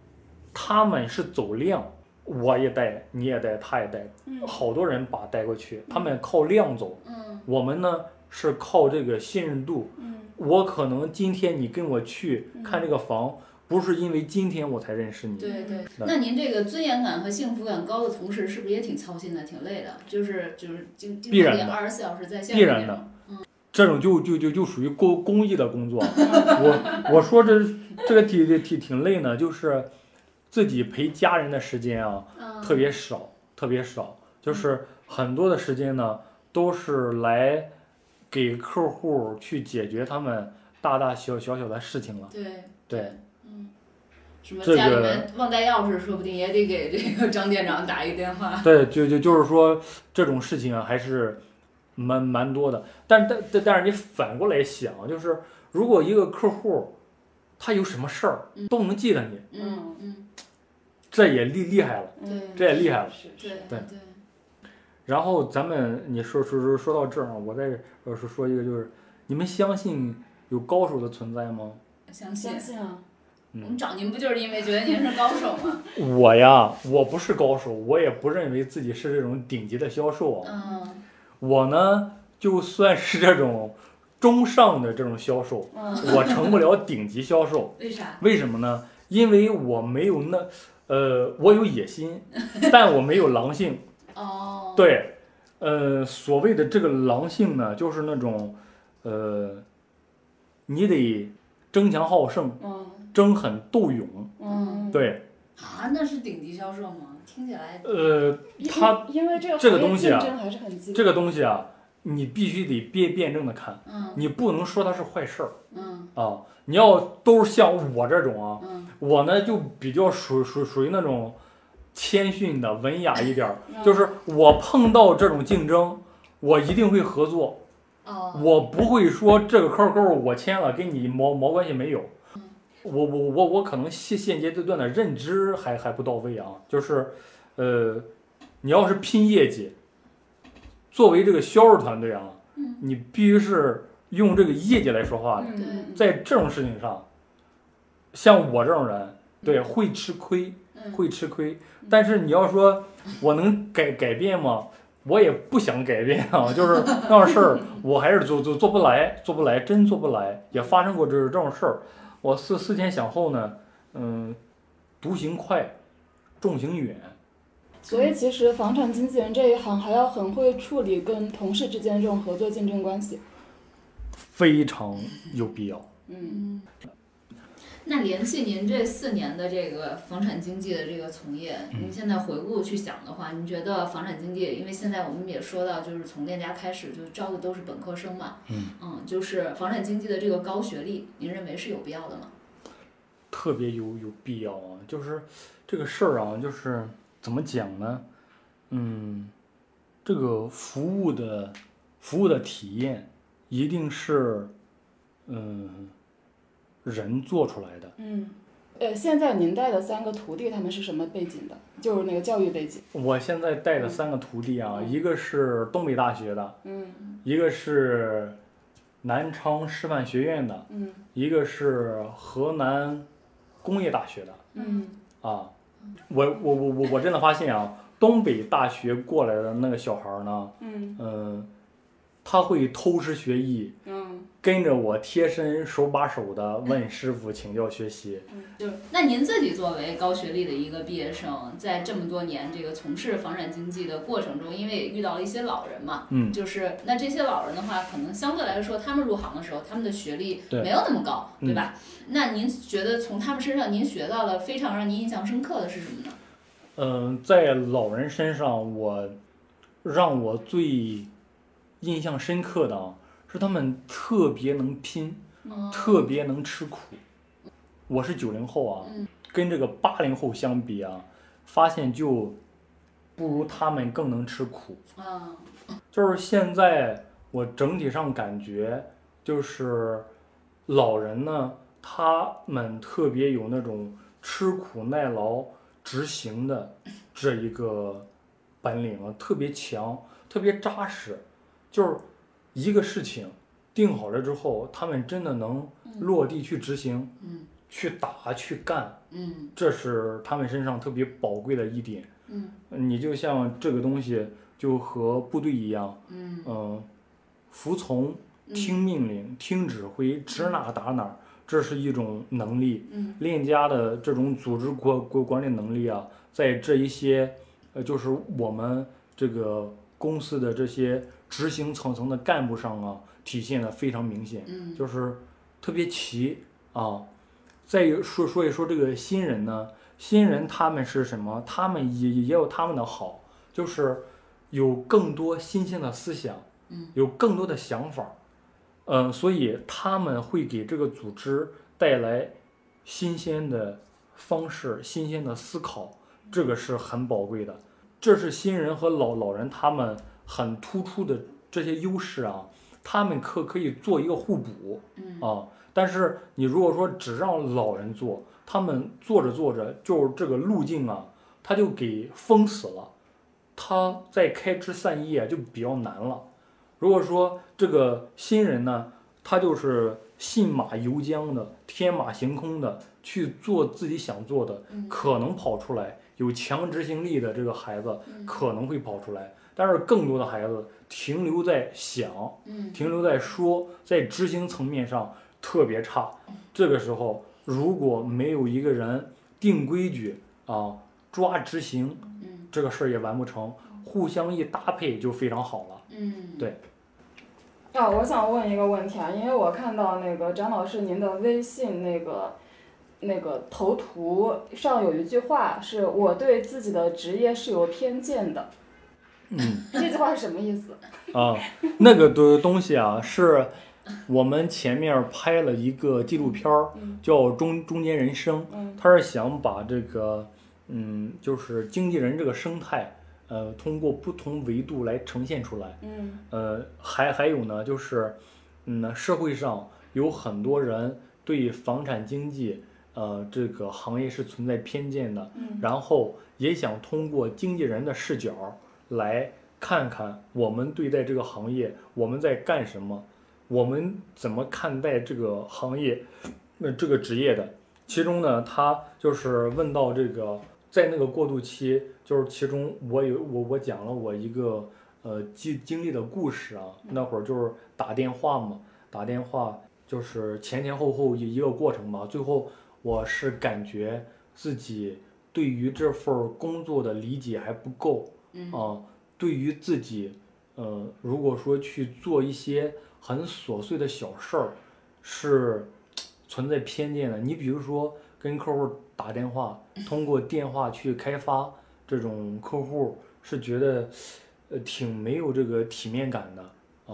他们是走量，我也带，你也带，他也带，嗯。好多人把带过去，他们靠量走，嗯。我们呢是靠这个信任度。嗯。我可能今天你跟我去看这个房，不是因为今天我才认识你，对对，那那您这个尊严感和幸福感高的同时，是不是也挺操心的，挺累的？就是就是经经必然的常二十四小时在线必然的。嗯。这种就就就就属于公公益的工作。我我说这这个挺挺挺累呢，就是自己陪家人的时间啊，嗯，特别少，特别少，就是很多的时间呢都是来给客户去解决他们大大小小小的事情了。对对，嗯，什么这个家里面忘带钥匙，说不定也得给这个张店长打一个电话。对，就就就是说这种事情啊，还是蛮蛮多的。但但但但是你反过来想，就是如果一个客户他有什么事儿嗯都能记得你，嗯嗯，这也厉厉害了。嗯这也厉害了对对对，然后咱们你说说说说到这儿啊，我再呃说说一个，就是你们相信有高手的存在吗？相信相。信啊，我们找您不就是因为觉得您是高手吗？我呀，我不是高手，我也不认为自己是这种顶级的销售啊。嗯我呢，就算是这种中上的这种销售，嗯我成不了顶级销售。为啥？为什么呢？因为我没有那，呃，我有野心，但我没有狼性。哦，，对，呃，所谓的这个狼性呢，就是那种，呃，你得争强好胜，嗯争狠斗勇。嗯，对，啊，那是顶级销售吗？听起来，呃，因他因为这个这个东西啊这个东西啊，你必须得辩辩证的看，嗯你不能说它是坏事儿嗯啊。你要都是像我这种啊，嗯。我呢就比较属属属于那种谦逊的、文雅一点儿，嗯。就是我碰到这种竞争，我一定会合作，哦，我不会说这个客户我签了跟你毛毛关系没有。我我我我可能现现阶段的认知还还不到位啊，就是，呃，你要是拼业绩，作为这个销售团队啊，嗯。你必须是用这个业绩来说话的。在这种事情上，像我这种人，对，会吃亏，嗯会吃亏。但是你要说我能改改变吗？我也不想改变啊，就是那种事儿，我还是做做做不来，做不来，真做不来。也发生过这这种事儿，我思思前想后呢，嗯，独行快，众行远。所以其实房产经纪人这一行还要很会处理跟同事之间这种合作竞争关系。非常有必要。嗯嗯。那联系您这四年的这个房产经济的这个从业，嗯您现在回顾去想的话，您觉得房产经济，因为现在我们也说到，就是从链家开始就招的都是本科生嘛，嗯就是房产经济的这个高学历，您认为是有必要的吗？特别有有必要啊，就是这个事儿啊，就是怎么讲呢？嗯，这个服务的服务的体验一定是嗯人做出来的。嗯，呃，现在您带的三个徒弟他们是什么背景的？就是那个教育背景。我现在带的三个徒弟啊，嗯一个是东北大学的，嗯一个是南昌师范学院的，嗯一个是河南工业大学的。嗯啊，我我我我我真的发现啊，东北大学过来的那个小孩儿呢，嗯嗯、他会偷师学艺，嗯，跟着我贴身手把手的问师傅请教学习。嗯就是那您自己作为高学历的一个毕业生，在这么多年这个从事房产经纪的过程中，因为也遇到了一些老人嘛，嗯就是那这些老人的话，可能相对来说，他们入行的时候，他们的学历没有那么高，嗯对吧？那您觉得从他们身上您学到了非常让您印象深刻的是什么呢？嗯，在老人身上，我让我最印象深刻的啊，是他们特别能拼，嗯特别能吃苦。我是九零后啊，嗯跟这个八零后相比啊，发现就不如他们更能吃苦。啊，就是现在我整体上感觉，就是老人呢，他们特别有那种吃苦耐劳、执行的这一个本领啊，特别强，特别扎实。就是一个事情定好了之后，他们真的能落地去执行、嗯。去打、去干，嗯。这是他们身上特别宝贵的一点。嗯。你就像这个东西，就和部队一样，嗯。嗯，服从、嗯听命令、听指挥、指哪打哪，这是一种能力。嗯。链家的这种组织管管管理能力啊，在这一些，呃，就是我们这个公司的这些执行层层的干部上啊，体现的非常明显，嗯就是特别齐啊。再有说说一说这个新人呢，新人他们是什么？他们也也有他们的好，就是有更多新鲜的思想，嗯有更多的想法，呃，所以他们会给这个组织带来新鲜的方式、新鲜的思考，这个是很宝贵的。这是新人和老老人他们很突出的这些优势啊，他们可可以做一个互补嗯啊。但是你如果说只让老人做，他们做着做着就是这个路径啊，他就给封死了，他再开枝散叶就比较难了。如果说这个新人呢，他就是信马由缰的、天马行空的去做自己想做的，嗯可能跑出来。有强执行力的这个孩子嗯可能会跑出来，但是更多的孩子停留在想，嗯停留在说，在执行层面上特别差。这个时候，如果没有一个人定规矩啊，抓执行，嗯这个事儿也完不成。互相一搭配就非常好了。嗯对啊，我想问一个问题啊，因为我看到那个张老师您的微信那个那个头图上有一句话是我对自己的职业是有偏见的，嗯这句话是什么意思？啊，那个的东西啊，是我们前面拍了一个纪录片儿，嗯叫《中中间人生》，嗯他是想把这个，嗯，就是经纪人这个生态，呃，通过不同维度来呈现出来。嗯呃，还还有呢，就是，嗯，社会上有很多人对房产经济，呃，这个行业是存在偏见的，嗯然后也想通过经纪人的视角来看看我们对待这个行业，我们在干什么，我们怎么看待这个行业，呃，这个职业的。其中呢，他就是问到这个，在那个过渡期，就是其中我有我我讲了我一个呃经经历的故事啊，那会儿就是打电话嘛，打电话就是前前后后一一个过程吧，最后我是感觉自己对于这份工作的理解还不够嗯啊，对于自己，呃，如果说去做一些很琐碎的小事儿，是存在偏见的。你比如说跟客户打电话，通过电话去开发这种客户，是觉得呃挺没有这个体面感的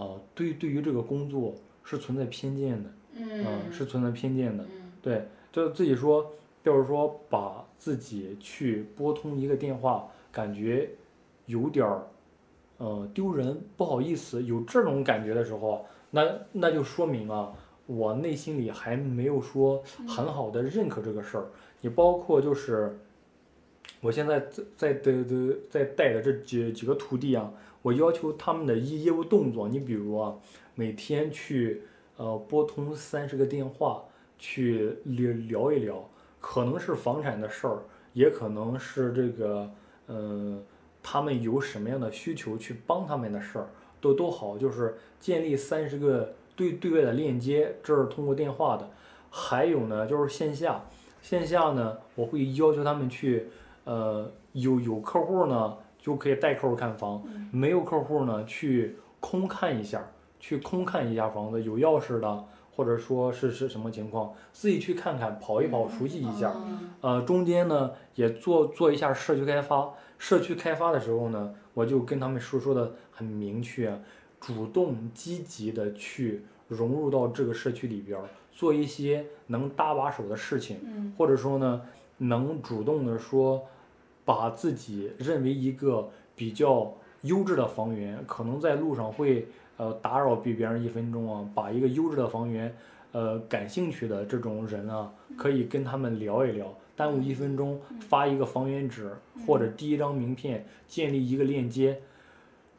啊。对，对于这个工作是存在偏见的，嗯嗯，是存在偏见的。嗯对，就自己说，就是说把自己去拨通一个电话，感觉有点儿，呃，丢人，不好意思，有这种感觉的时候，那那就说明啊，我内心里还没有说很好的认可这个事儿。你包括就是，我现在在在的的在带的这几几个徒弟啊，我要求他们的业业务动作，你比如啊，每天去呃拨通三十个电话。去聊聊一聊，可能是房产的事儿，也可能是这个，嗯、他们有什么样的需求去帮他们的事儿，都都好，就是建立三十个对对外的链接，这是通过电话的。还有呢，就是线下，线下呢，我会要求他们去，呃，有有客户呢就可以带客户看房，没有客户呢去空看一下，去空看一下房子，有钥匙的，或者说是是什么情况，自己去看看，跑一跑，熟悉一下。嗯呃，中间呢也做做一下社区开发。社区开发的时候呢，我就跟他们说说的很明确，主动积极的去融入到这个社区里边儿，做一些能搭把手的事情，嗯或者说呢，能主动的说，把自己认为一个比较优质的房源，可能在路上会呃打扰别别人一分钟啊，把一个优质的房源，呃感兴趣的这种人啊，可以跟他们聊一聊，耽误一分钟发一个房源纸或者第一张名片，建立一个链接。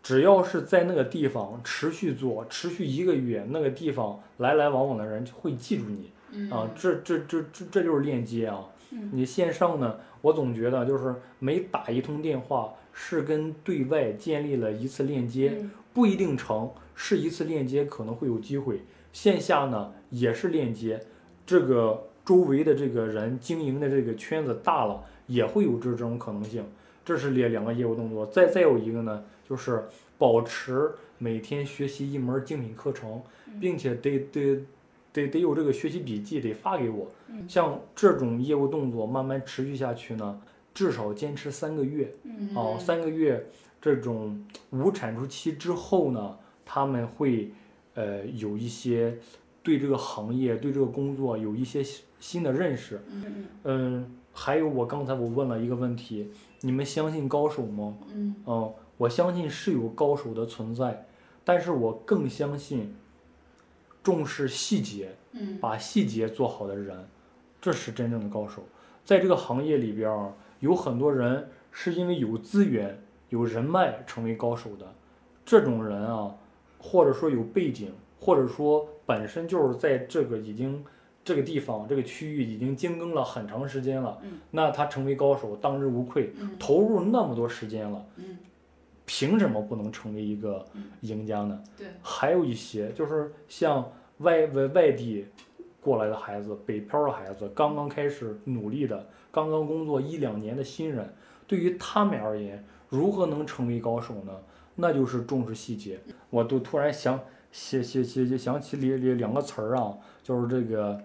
只要是在那个地方持续做，持续一个月，那个地方来来往往的人会记住你。嗯啊，这这这这这就是链接啊嗯！你线上呢，我总觉得就是每打一通电话是跟对外建立了一次链接，嗯不一定成，是一次链接可能会有机会。线下呢也是链接，这个周围的这个人经营的这个圈子大了，也会有这这种可能性。这是两两个业务动作。再再有一个呢，就是保持每天学习一门精品课程，并且得得得得有这个学习笔记，得发给我。嗯像这种业务动作慢慢持续下去呢，至少坚持三个月。嗯哦，三个月这种无产出期之后呢，他们会呃有一些对这个行业、对这个工作有一些新新的认识。嗯嗯，还有我刚才我问了一个问题，你们相信高手吗？嗯嗯，我相信是有高手的存在，但是我更相信重视细节，嗯把细节做好的人，这是真正的高手。在这个行业里边儿，有很多人是因为有资源、有人脉成为高手的。这种人啊，或者说有背景，或者说本身就是在这个已经这个地方、这个区域已经精耕了很长时间了，嗯那他成为高手当之无愧。嗯投入那么多时间了，嗯凭什么不能成为一个嗯赢家呢？对，还有一些就是像外外外地过来的孩子、北漂的孩子，刚刚开始努力的，刚刚工作一两年的新人，对于他们而言，如何能成为高手呢？那就是重视细节。我都突然想写写写写想起里里两个词儿啊，就是这个，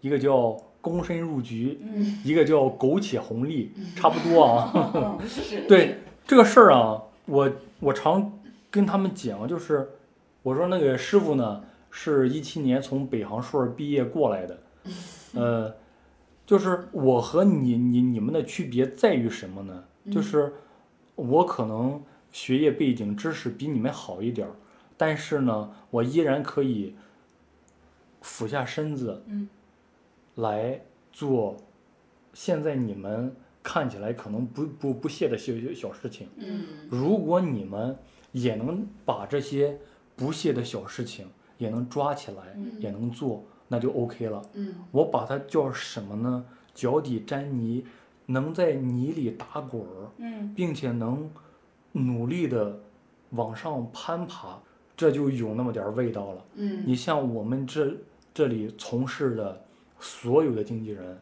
一个叫躬身入局，嗯一个叫苟且红利，差不多啊。对这个事儿啊，我我常跟他们讲，就是我说那个师傅呢，是一七年从北航硕士毕业过来的，呃，就是我和你你你们的区别在于什么呢？就是我可能学业背景知识比你们好一点儿，但是呢，我依然可以俯下身子，嗯来做现在你们看起来可能不不不屑的小小事情。嗯如果你们也能把这些不屑的小事情也能抓起来，嗯也能做，那就 OK 了。嗯我把它叫什么呢？脚底沾泥，能在泥里打滚儿，嗯并且能努力的往上攀爬，这就有那么点儿味道了。嗯。你像我们这这里从事的所有的经纪人，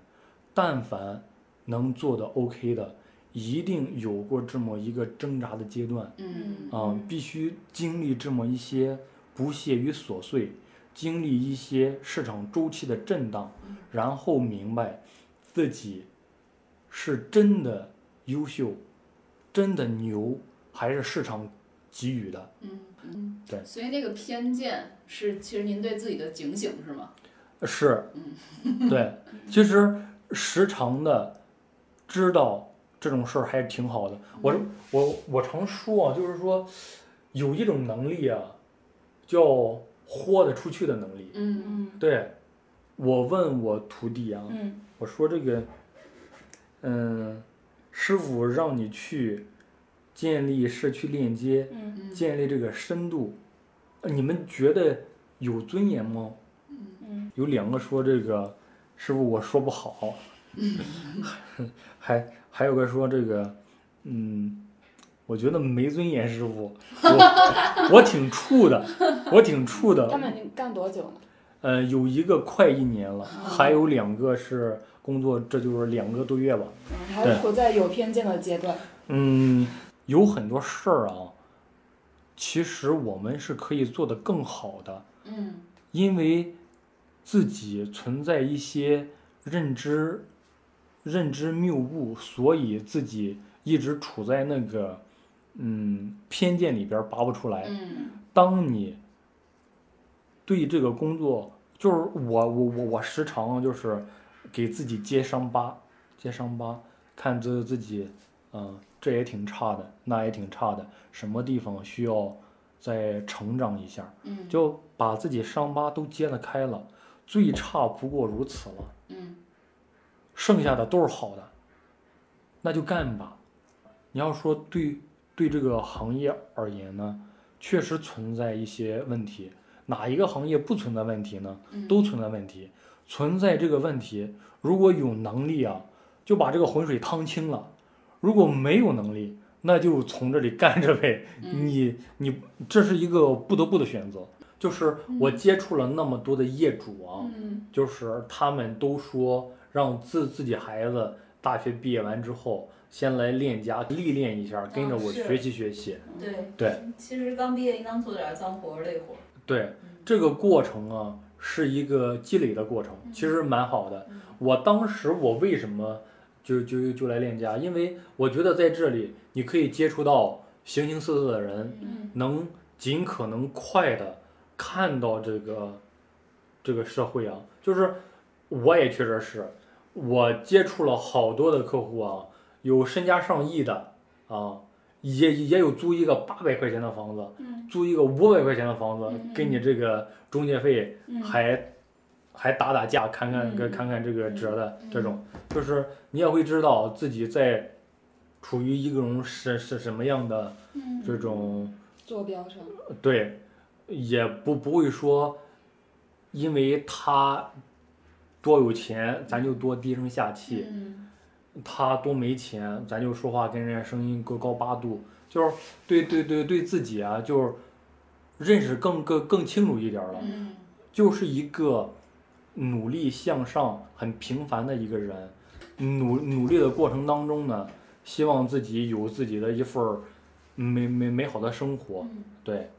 但凡能做的 OK 的，一定有过这么一个挣扎的阶段。嗯。啊、必须经历这么一些不屑与琐碎，经历一些市场周期的震荡，然后明白自己是真的优秀，真的牛，还是市场给予的。嗯嗯，对所以那个偏见是其实您对自己的警醒是吗？是，对，其实时常的知道这种事儿还是挺好的。我我我常说啊，就是说有一种能力啊，叫豁得出去的能力。嗯嗯对，我问我徒弟啊，嗯我说这个，嗯，师傅让你去建立社区链接，建立这个深度，呃你们觉得有尊严吗？嗯有两个说这个师傅我说不好，还还有个说这个，嗯，我觉得没尊严师傅，我我挺怵的，我挺怵的。他们干多久呢？呃，有一个快一年了，哦还有两个是工作，这就是两个多月吧。嗯，还处在有偏见的阶段。嗯，有很多事儿啊，其实我们是可以做得更好的，嗯因为自己存在一些认知认知谬误，所以自己一直处在那个嗯偏见里边拔不出来。嗯当你对这个工作，就是我我我我时常就是给自己揭伤疤，揭伤疤，看自自己，嗯、这也挺差的，那也挺差的，什么地方需要再成长一下，嗯就把自己伤疤都揭得开了，最差不过如此了，嗯剩下的都是好的，那就干吧。你要说对对这个行业而言呢，确实存在一些问题。哪一个行业不存在问题呢？嗯都存在问题。存在这个问题，如果有能力啊，就把这个浑水趟清了；如果没有能力，那就从这里干着呗。嗯你你这是一个不得不的选择。就是我接触了那么多的业主啊，嗯就是他们都说让自自己孩子大学毕业完之后，先来练家历练一下，跟着我学习学习。对对，其实刚毕业应当做点脏活累活儿。对，这个过程啊，是一个积累的过程，其实蛮好的。我当时我为什么就就就来链家？因为我觉得在这里你可以接触到形形色色的人，嗯能尽可能快的看到这个这个社会啊，就是我也确实是，我接触了好多的客户啊，有身家上亿的啊，也也有租一个八百块钱的房子，嗯。租一个五百块钱的房子嗯，给你这个中介费嗯。还还打打架，看看个看看这个折的嗯这种，就是你也会知道自己在处于一种是是什么样的嗯，这种。坐标上。对，也不不会说，因为他多有钱，咱就多低声下气；嗯他多没钱，咱就说话跟人家声音隔高八度。就是对对对对自己啊，就是认识更更更清楚一点儿了，嗯就是一个努力向上、很平凡的一个人。努努力的过程当中呢，希望自己有自己的一份儿美美美好的生活。嗯对。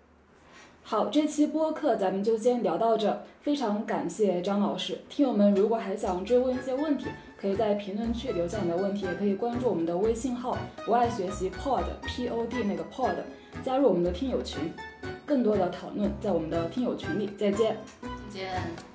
好，这期播客咱们就先聊到这，非常感谢张老师。听友们如果还想追问一些问题，可以在评论区留下你的问题，也可以关注我们的微信号“不爱学习 Pod P O D” 那个 Pod，加入我们的听友群，更多的讨论在我们的听友群里。再见。再见。